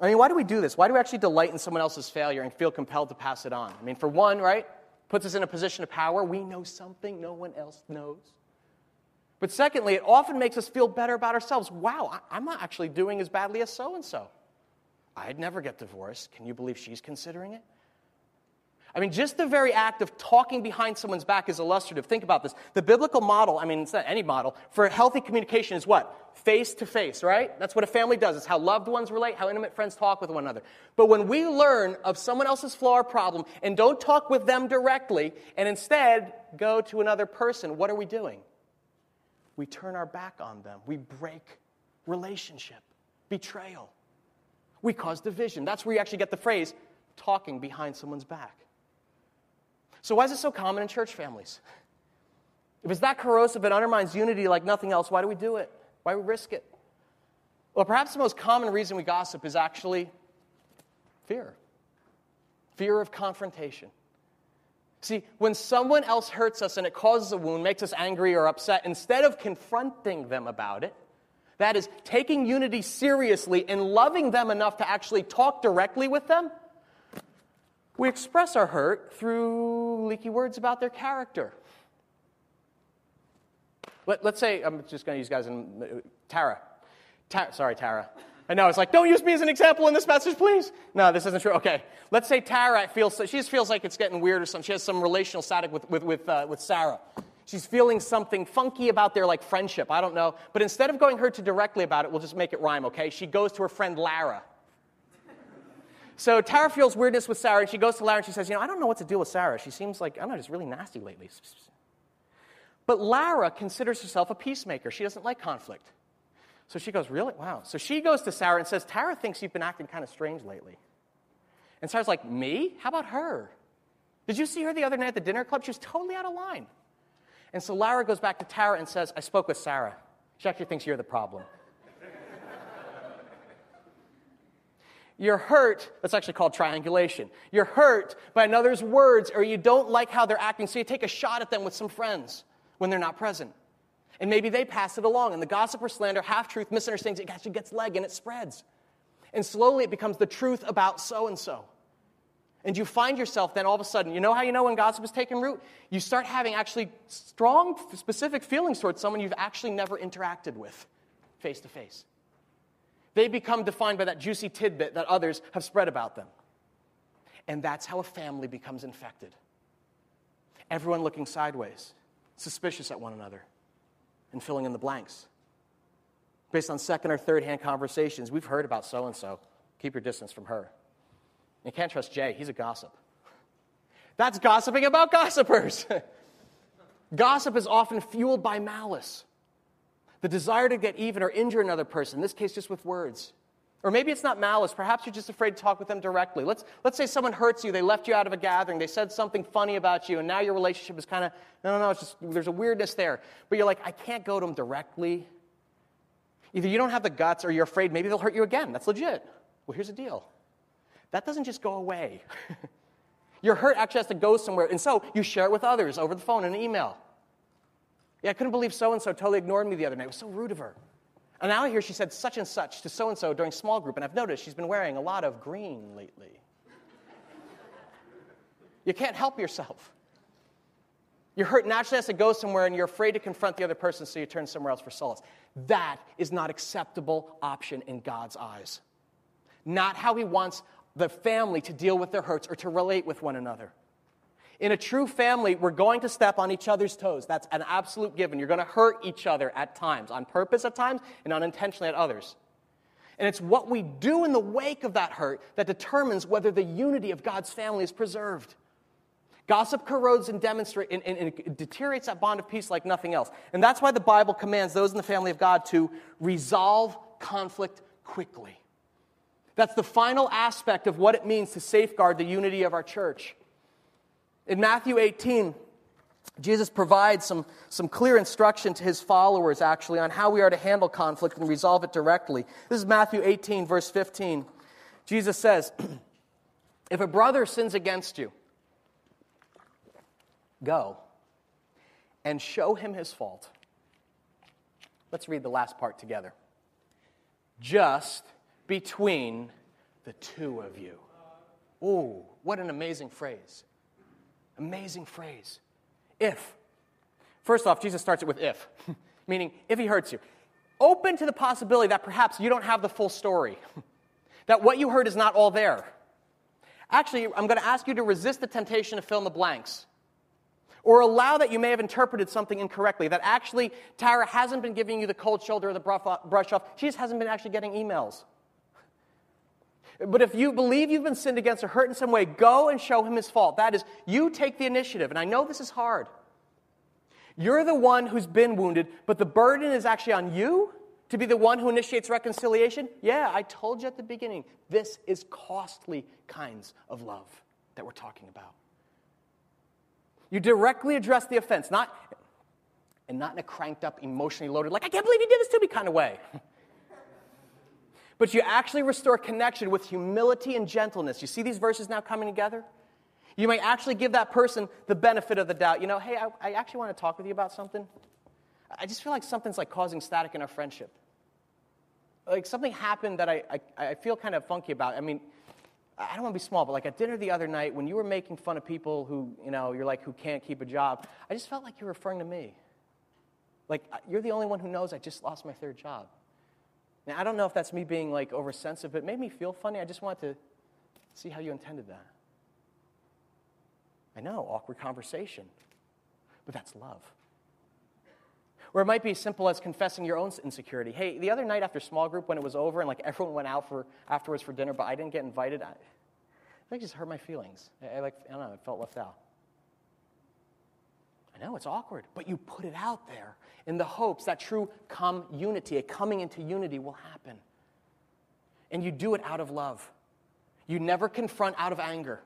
[SPEAKER 2] I mean, why do we do this? Why do we actually delight in someone else's failure and feel compelled to pass it on? I mean, for one, right? Puts us in a position of power. We know something no one else knows. But secondly, it often makes us feel better about ourselves. Wow, I'm not actually doing as badly as so and so. I'd never get divorced. Can you believe she's considering it? I mean, just the very act of talking behind someone's back is illustrative. Think about this. The biblical model, I mean, it's not any model, for healthy communication is what? Face to face, right? That's what a family does. It's how loved ones relate, how intimate friends talk with one another. But when we learn of someone else's flaw or problem and don't talk with them directly and instead go to another person, what are we doing? we turn our back on them. We break relationship, betrayal. We cause division. That's where you actually get the phrase talking behind someone's back. So, why is it so common in church families? If it's that corrosive, it undermines unity like nothing else, why do we do it? Why do we risk it? Well, perhaps the most common reason we gossip is actually fear fear of confrontation. See, when someone else hurts us and it causes a wound, makes us angry or upset, instead of confronting them about it, that is, taking unity seriously and loving them enough to actually talk directly with them, we express our hurt through leaky words about their character. Let, us say, I'm just going to use guys in uh, Tara. Ta- sorry, Tara. I know, it's like, don't use me as an example in this message, please. No, this isn't true. Okay. Let's say Tara feels, she just feels like it's getting weird or something. She has some relational static with, with, with, uh, with Sarah. She's feeling something funky about their like friendship. I don't know. But instead of going her to directly about it, we'll just make it rhyme, okay? She goes to her friend Lara. So Tara feels weirdness with Sarah, and she goes to Lara and she says, You know, I don't know what to do with Sarah. She seems like, I don't know, just really nasty lately. But Lara considers herself a peacemaker. She doesn't like conflict. So she goes, Really? Wow. So she goes to Sarah and says, Tara thinks you've been acting kind of strange lately. And Sarah's like, Me? How about her? Did you see her the other night at the dinner club? She was totally out of line. And so Lara goes back to Tara and says, I spoke with Sarah. She actually thinks you're the problem. You're hurt, that's actually called triangulation. You're hurt by another's words, or you don't like how they're acting, so you take a shot at them with some friends when they're not present. And maybe they pass it along, and the gossip or slander, half truth, misunderstandings, it actually gets leg and it spreads. And slowly it becomes the truth about so and so. And you find yourself then all of a sudden, you know how you know when gossip is taking root? You start having actually strong, specific feelings towards someone you've actually never interacted with face to face. They become defined by that juicy tidbit that others have spread about them. And that's how a family becomes infected. Everyone looking sideways, suspicious at one another and filling in the blanks. Based on second or third hand conversations, we've heard about so and so. Keep your distance from her. You can't trust Jay, he's a gossip. That's gossiping about gossipers. *laughs* Gossip is often fueled by malice, the desire to get even or injure another person, in this case, just with words. Or maybe it's not malice. Perhaps you're just afraid to talk with them directly. Let's, let's say someone hurts you. They left you out of a gathering. They said something funny about you, and now your relationship is kind of, no, no, no, it's just, there's a weirdness there. But you're like, I can't go to them directly. Either you don't have the guts or you're afraid maybe they'll hurt you again. That's legit. Well, here's the deal that doesn't just go away. *laughs* Your hurt actually has to go somewhere, and so you share it with others over the phone and an email. Yeah, I couldn't believe so and so totally ignored me the other night. It was so rude of her. And now I hear she said such and such to so and so during small group, and I've noticed she's been wearing a lot of green lately. you can't help yourself. Your hurt naturally has to go somewhere, and you're afraid to confront the other person, so you turn somewhere else for solace. That is not acceptable option in God's eyes. Not how He wants the family to deal with their hurts or to relate with one another. In a true family, we're going to step on each other's toes. That's an absolute given. You're going to hurt each other at times, on purpose at times, and unintentionally at others. And it's what we do in the wake of that hurt that determines whether the unity of God's family is preserved. Gossip corrodes and, demonstrate, and, and, and deteriorates that bond of peace like nothing else. And that's why the Bible commands those in the family of God to resolve conflict quickly. That's the final aspect of what it means to safeguard the unity of our church. In Matthew 18, Jesus provides some, some clear instruction to his followers, actually, on how we are to handle conflict and resolve it directly. This is Matthew 18, verse 15. Jesus says, *clears throat* If a brother sins against you, go and show him his fault. Let's read the last part together. Just between the two of you. Ooh, what an amazing phrase. Amazing phrase. If. First off, Jesus starts it with if, *laughs* meaning if he hurts you. Open to the possibility that perhaps you don't have the full story, *laughs* that what you heard is not all there. Actually, I'm going to ask you to resist the temptation to fill in the blanks. Or allow that you may have interpreted something incorrectly, that actually Tara hasn't been giving you the cold shoulder or the brush off. She just hasn't been actually getting emails. But if you believe you've been sinned against or hurt in some way, go and show him his fault. That is, you take the initiative. And I know this is hard. You're the one who's been wounded, but the burden is actually on you to be the one who initiates reconciliation. Yeah, I told you at the beginning, this is costly kinds of love that we're talking about. You directly address the offense, not and not in a cranked up, emotionally loaded, like, I can't believe you did this to me kind of way. *laughs* but you actually restore connection with humility and gentleness. You see these verses now coming together? You may actually give that person the benefit of the doubt. You know, hey, I, I actually want to talk with you about something. I just feel like something's like causing static in our friendship. Like something happened that I, I, I feel kind of funky about. I mean, I don't want to be small, but like at dinner the other night, when you were making fun of people who, you know, you're like, who can't keep a job, I just felt like you were referring to me. Like, you're the only one who knows I just lost my third job. Now, I don't know if that's me being like oversensitive, but it made me feel funny. I just wanted to see how you intended that. I know, awkward conversation, but that's love. Or it might be as simple as confessing your own insecurity. Hey, the other night after small group, when it was over and like everyone went out for afterwards for dinner, but I didn't get invited, I, I just hurt my feelings. I, I like I don't know, I felt left out. I know it's awkward, but you put it out there in the hopes that true come unity, a coming into unity will happen. And you do it out of love. You never confront out of anger,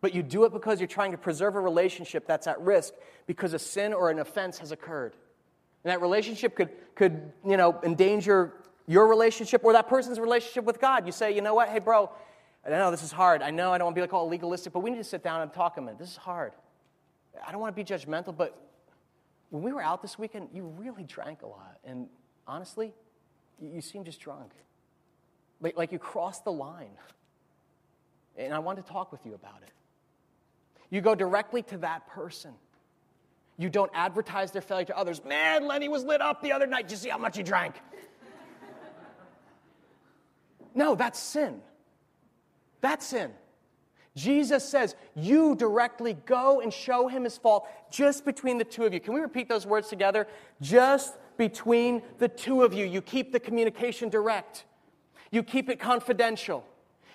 [SPEAKER 2] but you do it because you're trying to preserve a relationship that's at risk because a sin or an offense has occurred. And that relationship could, could you know, endanger your relationship or that person's relationship with God. You say, you know what, hey, bro, I know this is hard. I know I don't want to be like all legalistic, but we need to sit down and talk a minute. This is hard. I don't want to be judgmental, but when we were out this weekend, you really drank a lot. And honestly, you, you seem just drunk. Like, like you crossed the line. And I want to talk with you about it. You go directly to that person. You don't advertise their failure to others. Man, Lenny was lit up the other night. Did you see how much he drank? no, that's sin. That's sin. Jesus says, You directly go and show him his fault just between the two of you. Can we repeat those words together? Just between the two of you. You keep the communication direct, you keep it confidential.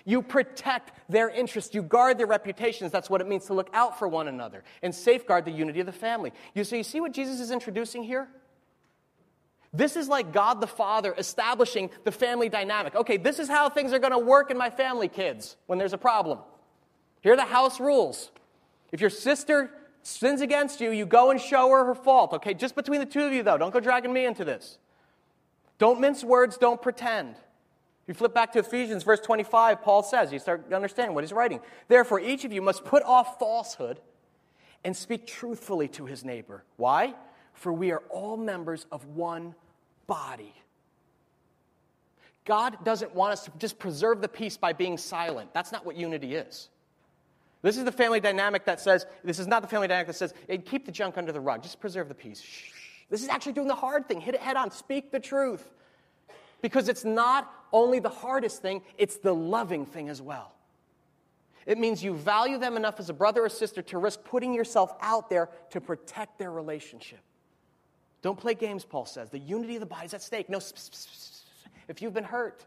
[SPEAKER 2] You protect their interests. You guard their reputations. That's what it means to look out for one another and safeguard the unity of the family. You, so you see what Jesus is introducing here? This is like God the Father establishing the family dynamic. Okay, this is how things are going to work in my family, kids, when there's a problem. Here are the house rules. If your sister sins against you, you go and show her her fault. Okay, just between the two of you, though. Don't go dragging me into this. Don't mince words, don't pretend. If you flip back to Ephesians, verse 25, Paul says, you start understanding what he's writing. Therefore, each of you must put off falsehood and speak truthfully to his neighbor. Why? For we are all members of one body. God doesn't want us to just preserve the peace by being silent. That's not what unity is. This is the family dynamic that says, this is not the family dynamic that says, hey, keep the junk under the rug, just preserve the peace. Shh. This is actually doing the hard thing. Hit it head on, speak the truth. Because it's not only the hardest thing, it's the loving thing as well. It means you value them enough as a brother or sister to risk putting yourself out there to protect their relationship. Don't play games, Paul says. The unity of the body is at stake. No, if you've been hurt,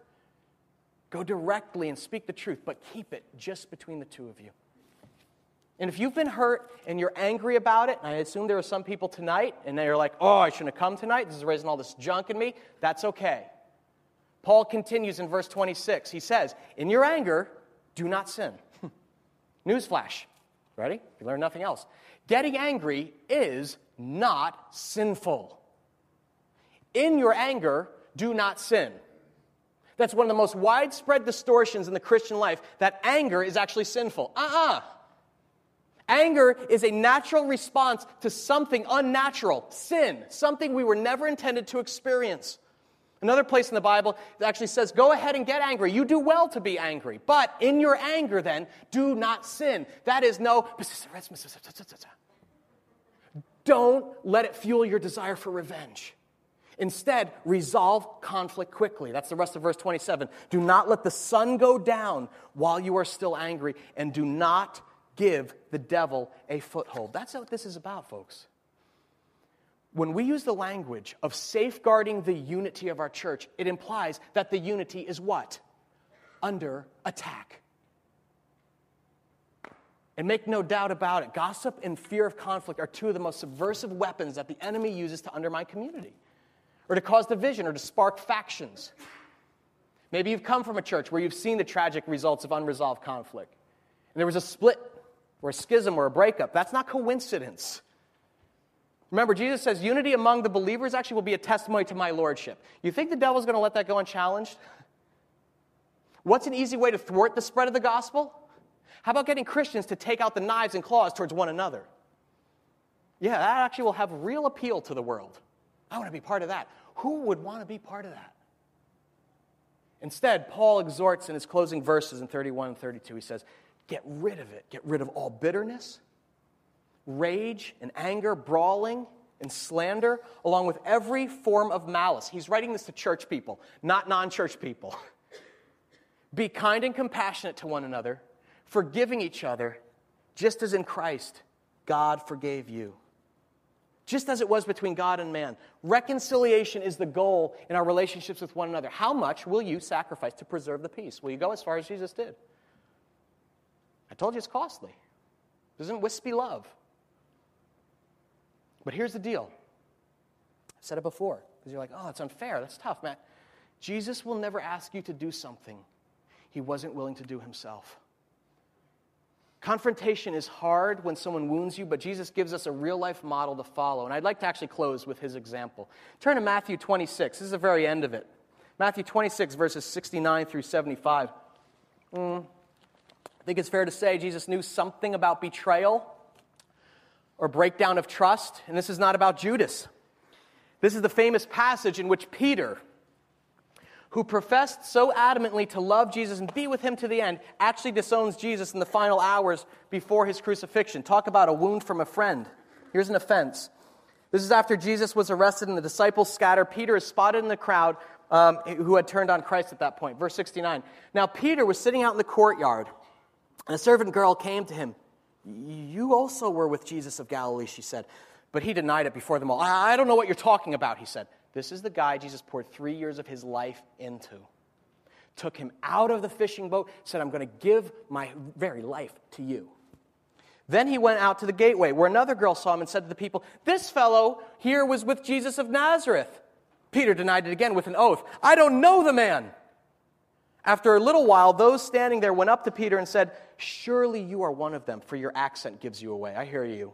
[SPEAKER 2] go directly and speak the truth, but keep it just between the two of you. And if you've been hurt and you're angry about it, and I assume there are some people tonight, and they're like, oh, I shouldn't have come tonight, this is raising all this junk in me, that's okay. Paul continues in verse 26. He says, In your anger, do not sin. *laughs* Newsflash. Ready? You learn nothing else. Getting angry is not sinful. In your anger, do not sin. That's one of the most widespread distortions in the Christian life that anger is actually sinful. Uh uh-uh. uh Anger is a natural response to something unnatural, sin, something we were never intended to experience. Another place in the Bible actually says, Go ahead and get angry. You do well to be angry. But in your anger, then, do not sin. That is no. Don't let it fuel your desire for revenge. Instead, resolve conflict quickly. That's the rest of verse 27. Do not let the sun go down while you are still angry, and do not give the devil a foothold. That's what this is about, folks when we use the language of safeguarding the unity of our church, it implies that the unity is what? Under attack. And make no doubt about it, gossip and fear of conflict are two of the most subversive weapons that the enemy uses to undermine community, or to cause division, or to spark factions. Maybe you've come from a church where you've seen the tragic results of unresolved conflict. And there was a split, or a schism, or a breakup. That's not coincidence. Remember, Jesus says unity among the believers actually will be a testimony to my lordship. You think the devil's going to let that go unchallenged? What's an easy way to thwart the spread of the gospel? How about getting Christians to take out the knives and claws towards one another? Yeah, that actually will have real appeal to the world. I want to be part of that. Who would want to be part of that? Instead, Paul exhorts in his closing verses in 31 and 32. He says, Get rid of it. Get rid of all bitterness rage and anger, brawling and slander, along with every form of malice. He's writing this to church people, not non church people. *laughs* Be kind and compassionate to one another, forgiving each other, just as in Christ God forgave you. Just as it was between God and man. Reconciliation is the goal in our relationships with one another. How much will you sacrifice to preserve the peace? Will you go as far as Jesus did? I told you it's costly. This isn't wispy love. But here's the deal I said it before, because you're like, oh, it's unfair. That's tough, Matt. Jesus will never ask you to do something he wasn't willing to do himself. Confrontation is hard when someone wounds you, but Jesus gives us a real life model to follow. And I'd like to actually close with his example. Turn to Matthew 26. This is the very end of it. Matthew 26, verses 69 through 75. Mm. I think it's fair to say Jesus knew something about betrayal or breakdown of trust. And this is not about Judas. This is the famous passage in which Peter, who professed so adamantly to love Jesus and be with him to the end, actually disowns Jesus in the final hours before his crucifixion. Talk about a wound from a friend. Here's an offense. This is after Jesus was arrested and the disciples scatter. Peter is spotted in the crowd um, who had turned on Christ at that point. Verse 69. Now, Peter was sitting out in the courtyard, and a servant girl came to him. You also were with Jesus of Galilee, she said. But he denied it before them all. I don't know what you're talking about, he said. This is the guy Jesus poured three years of his life into. Took him out of the fishing boat, said, I'm going to give my very life to you. Then he went out to the gateway, where another girl saw him and said to the people, This fellow here was with Jesus of Nazareth. Peter denied it again with an oath I don't know the man. After a little while, those standing there went up to Peter and said, Surely you are one of them, for your accent gives you away. I hear you.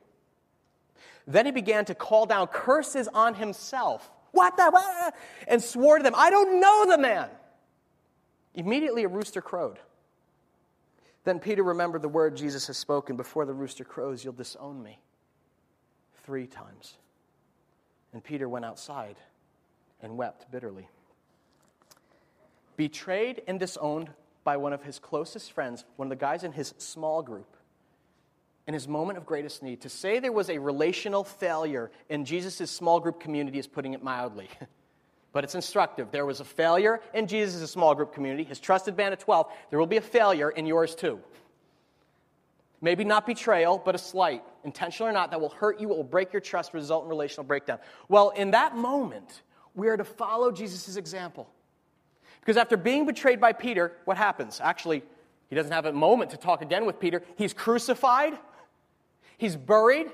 [SPEAKER 2] Then he began to call down curses on himself. What the? What? And swore to them, I don't know the man. Immediately a rooster crowed. Then Peter remembered the word Jesus has spoken Before the rooster crows, you'll disown me. Three times. And Peter went outside and wept bitterly. Betrayed and disowned by one of his closest friends, one of the guys in his small group, in his moment of greatest need. To say there was a relational failure in Jesus' small group community is putting it mildly. *laughs* but it's instructive. There was a failure in Jesus' small group community, his trusted band of 12. There will be a failure in yours too. Maybe not betrayal, but a slight, intentional or not, that will hurt you, it will break your trust, result in relational breakdown. Well, in that moment, we are to follow Jesus' example. Because after being betrayed by Peter, what happens? Actually, he doesn't have a moment to talk again with Peter. He's crucified, he's buried,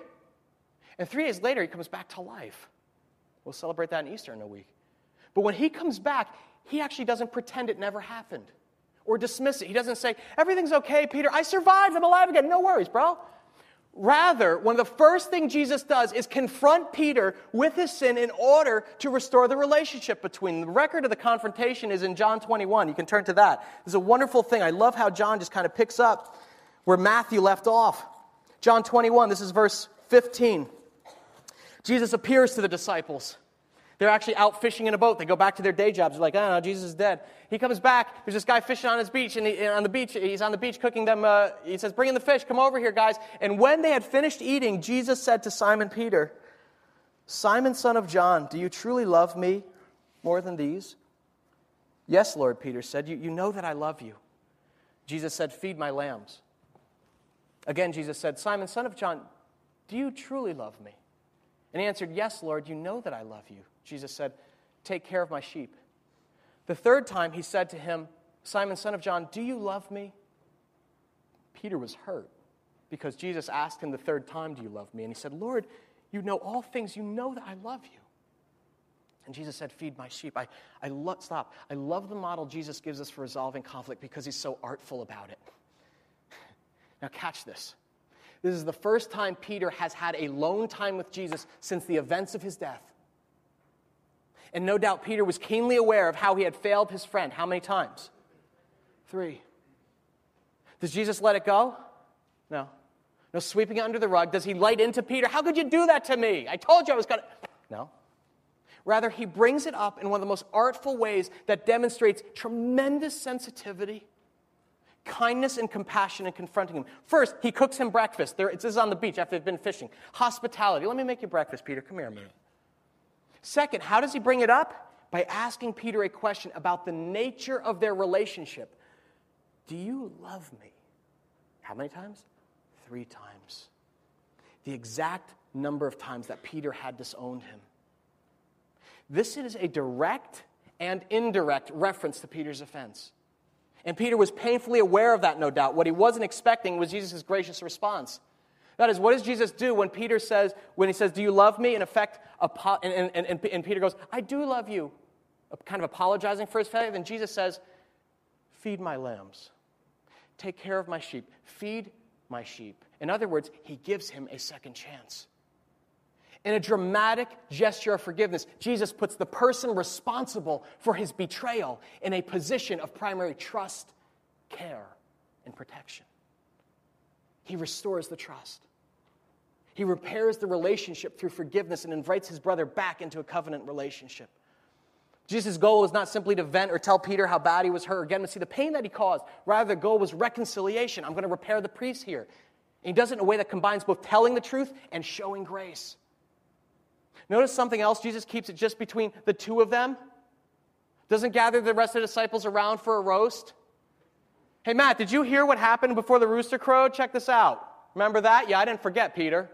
[SPEAKER 2] and three days later, he comes back to life. We'll celebrate that in Easter in a week. But when he comes back, he actually doesn't pretend it never happened or dismiss it. He doesn't say, Everything's okay, Peter. I survived. I'm alive again. No worries, bro. Rather, one of the first things Jesus does is confront Peter with his sin in order to restore the relationship between. The record of the confrontation is in John 21. You can turn to that. It's a wonderful thing. I love how John just kind of picks up where Matthew left off. John 21, this is verse 15. Jesus appears to the disciples. They're actually out fishing in a boat. They go back to their day jobs. They're like, oh, no, Jesus is dead. He comes back. There's this guy fishing on his beach, and he, on the beach, he's on the beach cooking them. Uh, he says, bring in the fish. Come over here, guys. And when they had finished eating, Jesus said to Simon Peter, Simon, son of John, do you truly love me more than these? Yes, Lord, Peter said. You, you know that I love you. Jesus said, Feed my lambs. Again, Jesus said, Simon, son of John, do you truly love me? And he answered, Yes, Lord, you know that I love you. Jesus said, Take care of my sheep. The third time he said to him, Simon, son of John, do you love me? Peter was hurt because Jesus asked him the third time, Do you love me? And he said, Lord, you know all things. You know that I love you. And Jesus said, Feed my sheep. I, I lo- stop. I love the model Jesus gives us for resolving conflict because he's so artful about it. *laughs* Now, catch this. This is the first time Peter has had a lone time with Jesus since the events of his death. And no doubt Peter was keenly aware of how he had failed his friend. How many times? Three. Does Jesus let it go? No. No sweeping it under the rug. Does he light into Peter? How could you do that to me? I told you I was going to. No. Rather, he brings it up in one of the most artful ways that demonstrates tremendous sensitivity, kindness, and compassion in confronting him. First, he cooks him breakfast. There, this is on the beach after they've been fishing. Hospitality. Let me make you breakfast, Peter. Come here a minute. Second, how does he bring it up? By asking Peter a question about the nature of their relationship. Do you love me? How many times? Three times. The exact number of times that Peter had disowned him. This is a direct and indirect reference to Peter's offense. And Peter was painfully aware of that, no doubt. What he wasn't expecting was Jesus' gracious response. That is, what does Jesus do when Peter says, when he says, Do you love me? In effect, and, and, and, and Peter goes, I do love you, kind of apologizing for his failure. Then Jesus says, Feed my lambs, take care of my sheep, feed my sheep. In other words, he gives him a second chance. In a dramatic gesture of forgiveness, Jesus puts the person responsible for his betrayal in a position of primary trust, care, and protection. He restores the trust. He repairs the relationship through forgiveness and invites his brother back into a covenant relationship. Jesus' goal was not simply to vent or tell Peter how bad he was hurt him to see the pain that he caused. Rather, the goal was reconciliation. I'm going to repair the priest here. And he does it in a way that combines both telling the truth and showing grace. Notice something else. Jesus keeps it just between the two of them. Doesn't gather the rest of the disciples around for a roast. Hey, Matt, did you hear what happened before the rooster crowed? Check this out. Remember that? Yeah, I didn't forget, Peter.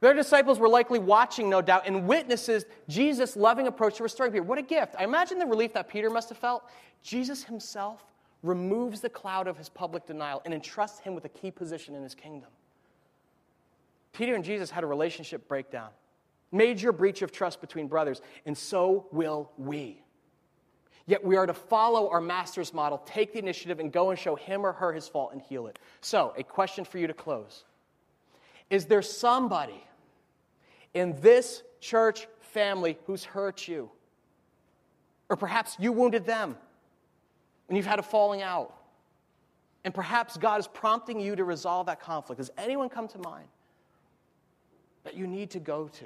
[SPEAKER 2] Their disciples were likely watching, no doubt, and witnesses Jesus' loving approach to restoring Peter. What a gift. I imagine the relief that Peter must have felt. Jesus himself removes the cloud of his public denial and entrusts him with a key position in his kingdom. Peter and Jesus had a relationship breakdown, major breach of trust between brothers, and so will we. Yet we are to follow our master's model, take the initiative, and go and show him or her his fault and heal it. So, a question for you to close Is there somebody in this church family who's hurt you? Or perhaps you wounded them? and you've had a falling out, and perhaps God is prompting you to resolve that conflict. Does anyone come to mind that you need to go to?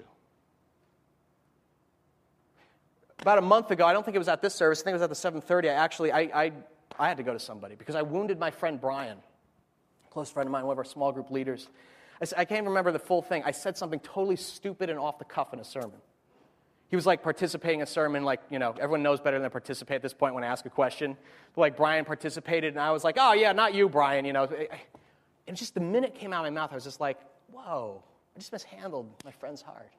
[SPEAKER 2] About a month ago, I don't think it was at this service, I think it was at the 7:30. I actually I, I, I had to go to somebody because I wounded my friend Brian, a close friend of mine, one of our small group leaders. I, I can't remember the full thing. I said something totally stupid and off the cuff in a sermon. He was like participating in a sermon, like, you know, everyone knows better than to participate at this point when I ask a question. But like Brian participated, and I was like, oh, yeah, not you, Brian, you know. And just the minute came out of my mouth, I was just like, whoa, I just mishandled my friend's heart.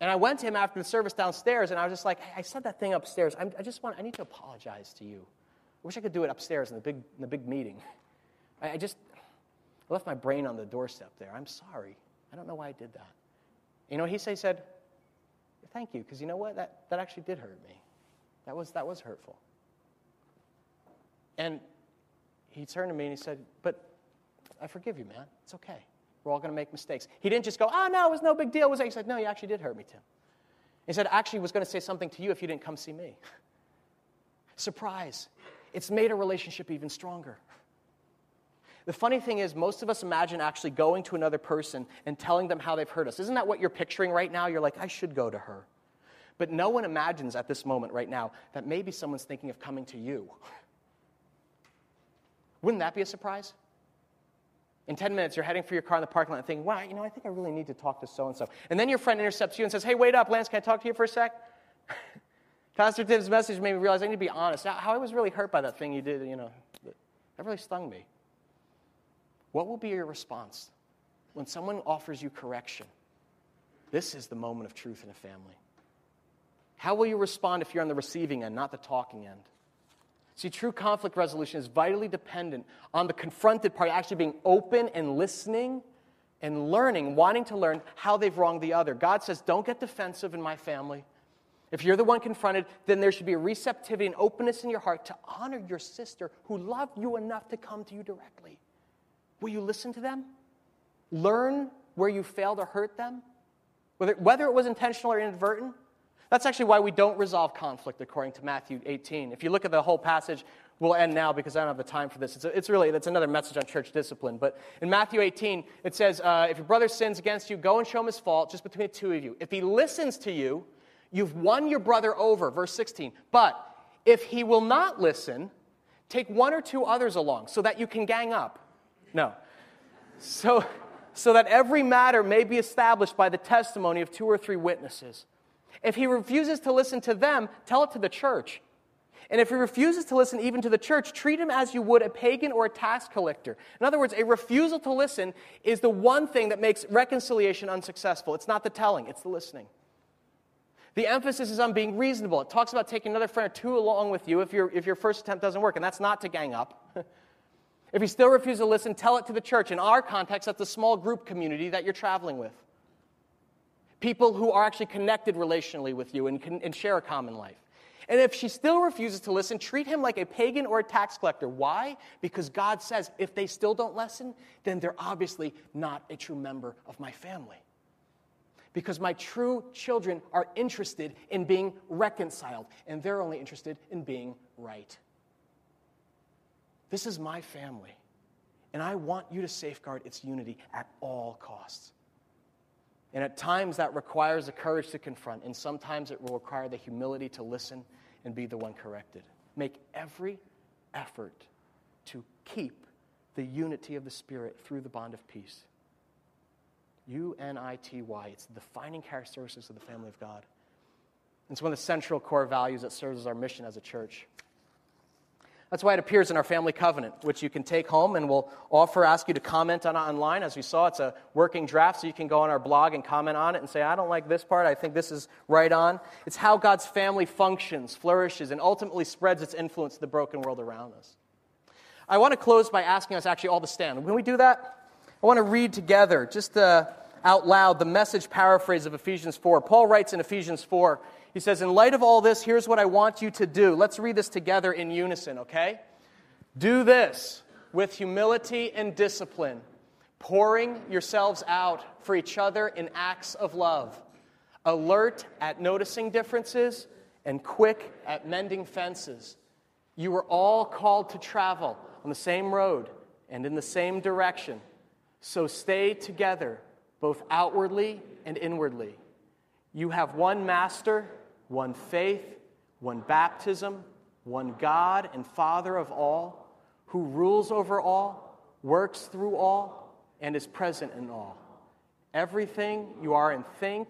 [SPEAKER 2] And I went to him after the service downstairs, and I was just like, hey, I said that thing upstairs. I'm, i just want, I need to apologize to you. I wish I could do it upstairs in the big, in the big meeting. I, I just I left my brain on the doorstep there. I'm sorry. I don't know why I did that. You know he said? He said, thank you, because you know what? That, that actually did hurt me. That was, that was hurtful. And he turned to me and he said, But I forgive you, man. It's okay. We're all going to make mistakes. He didn't just go, Oh, no, it was no big deal. Was it? He said, No, you actually did hurt me, Tim. He said, Actually, was going to say something to you if you didn't come see me. *laughs* Surprise. It's made a relationship even stronger. The funny thing is, most of us imagine actually going to another person and telling them how they've hurt us. Isn't that what you're picturing right now? You're like, I should go to her. But no one imagines at this moment right now that maybe someone's thinking of coming to you. *laughs* Wouldn't that be a surprise? In 10 minutes, you're heading for your car in the parking lot and thinking, wow, you know, I think I really need to talk to so and so. And then your friend intercepts you and says, hey, wait up, Lance, can I talk to you for a sec? *laughs* Pastor Tim's message made me realize I need to be honest. How I was really hurt by that thing you did, you know, that really stung me. What will be your response when someone offers you correction? This is the moment of truth in a family. How will you respond if you're on the receiving end, not the talking end? See, true conflict resolution is vitally dependent on the confronted party actually being open and listening and learning, wanting to learn how they've wronged the other. God says, Don't get defensive in my family. If you're the one confronted, then there should be a receptivity and openness in your heart to honor your sister who loved you enough to come to you directly. Will you listen to them? Learn where you failed or hurt them? Whether, whether it was intentional or inadvertent? That's actually why we don't resolve conflict according to Matthew 18. If you look at the whole passage, we'll end now because I don't have the time for this. It's, it's really, it's another message on church discipline. But in Matthew 18, it says, uh, if your brother sins against you, go and show him his fault just between the two of you. If he listens to you, you've won your brother over. Verse 16. But if he will not listen, take one or two others along so that you can gang up. No. So, so that every matter may be established by the testimony of two or three witnesses. If he refuses to listen to them, tell it to the church. And if he refuses to listen even to the church, treat him as you would a pagan or a tax collector. In other words, a refusal to listen is the one thing that makes reconciliation unsuccessful. It's not the telling, it's the listening. The emphasis is on being reasonable. It talks about taking another friend or two along with you if, your if your first attempt doesn't work, and that's not to gang up. *laughs* if you still refuse to listen, tell it to the church. In our context, that's a small group community that you're traveling with people who are actually connected relationally with you and, and share a common life. And if she still refuses to listen, treat him like a pagan or a tax collector. Why? Because God says if they still don't listen, then they're obviously not a true member of my family. Because my true children are interested in being reconciled, and they're only interested in being right. This is my family, and I want you to safeguard its unity at all costs. And at times that requires the courage to confront, and sometimes it will require the humility to listen and be the one corrected. Make every effort to keep the unity of the Spirit through the bond of peace. U N I T Y. It's the defining characteristics of the family of God. It's one of the central core values that serves as our mission as a church. That's why it appears in our family covenant, which you can take home and we'll offer, ask you to comment on it online. As we saw, it's a working draft, so you can go on our blog and comment on it and say, I don't like this part, I think this is right on. It's how God's family functions, flourishes, and ultimately spreads its influence to the broken world around us. I want to close by asking us actually all to stand. When we do that, I want to read together, just uh, out loud, the message paraphrase of Ephesians 4. Paul writes in Ephesians 4 he says, In light of all this, here's what I want you to do. Let's read this together in unison, okay? Do this with humility and discipline, pouring yourselves out for each other in acts of love, alert at noticing differences and quick at mending fences. You were all called to travel on the same road and in the same direction. So stay together, both outwardly and inwardly. You have one master, one faith, one baptism, one God and Father of all, who rules over all, works through all, and is present in all. Everything you are and think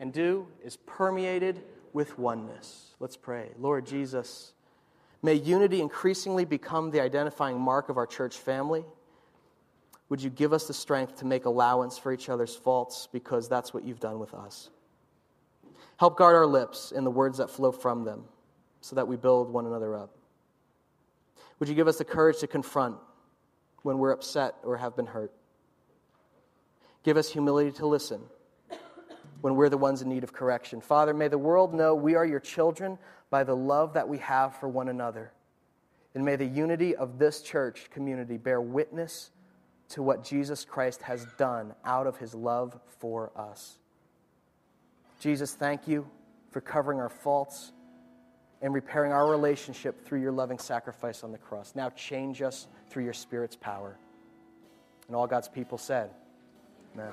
[SPEAKER 2] and do is permeated with oneness. Let's pray. Lord Jesus, may unity increasingly become the identifying mark of our church family. Would you give us the strength to make allowance for each other's faults because that's what you've done with us? Help guard our lips and the words that flow from them so that we build one another up. Would you give us the courage to confront when we're upset or have been hurt? Give us humility to listen when we're the ones in need of correction. Father, may the world know we are your children by the love that we have for one another. And may the unity of this church community bear witness to what Jesus Christ has done out of his love for us. Jesus, thank you for covering our faults and repairing our relationship through your loving sacrifice on the cross. Now change us through your Spirit's power. And all God's people said, Amen.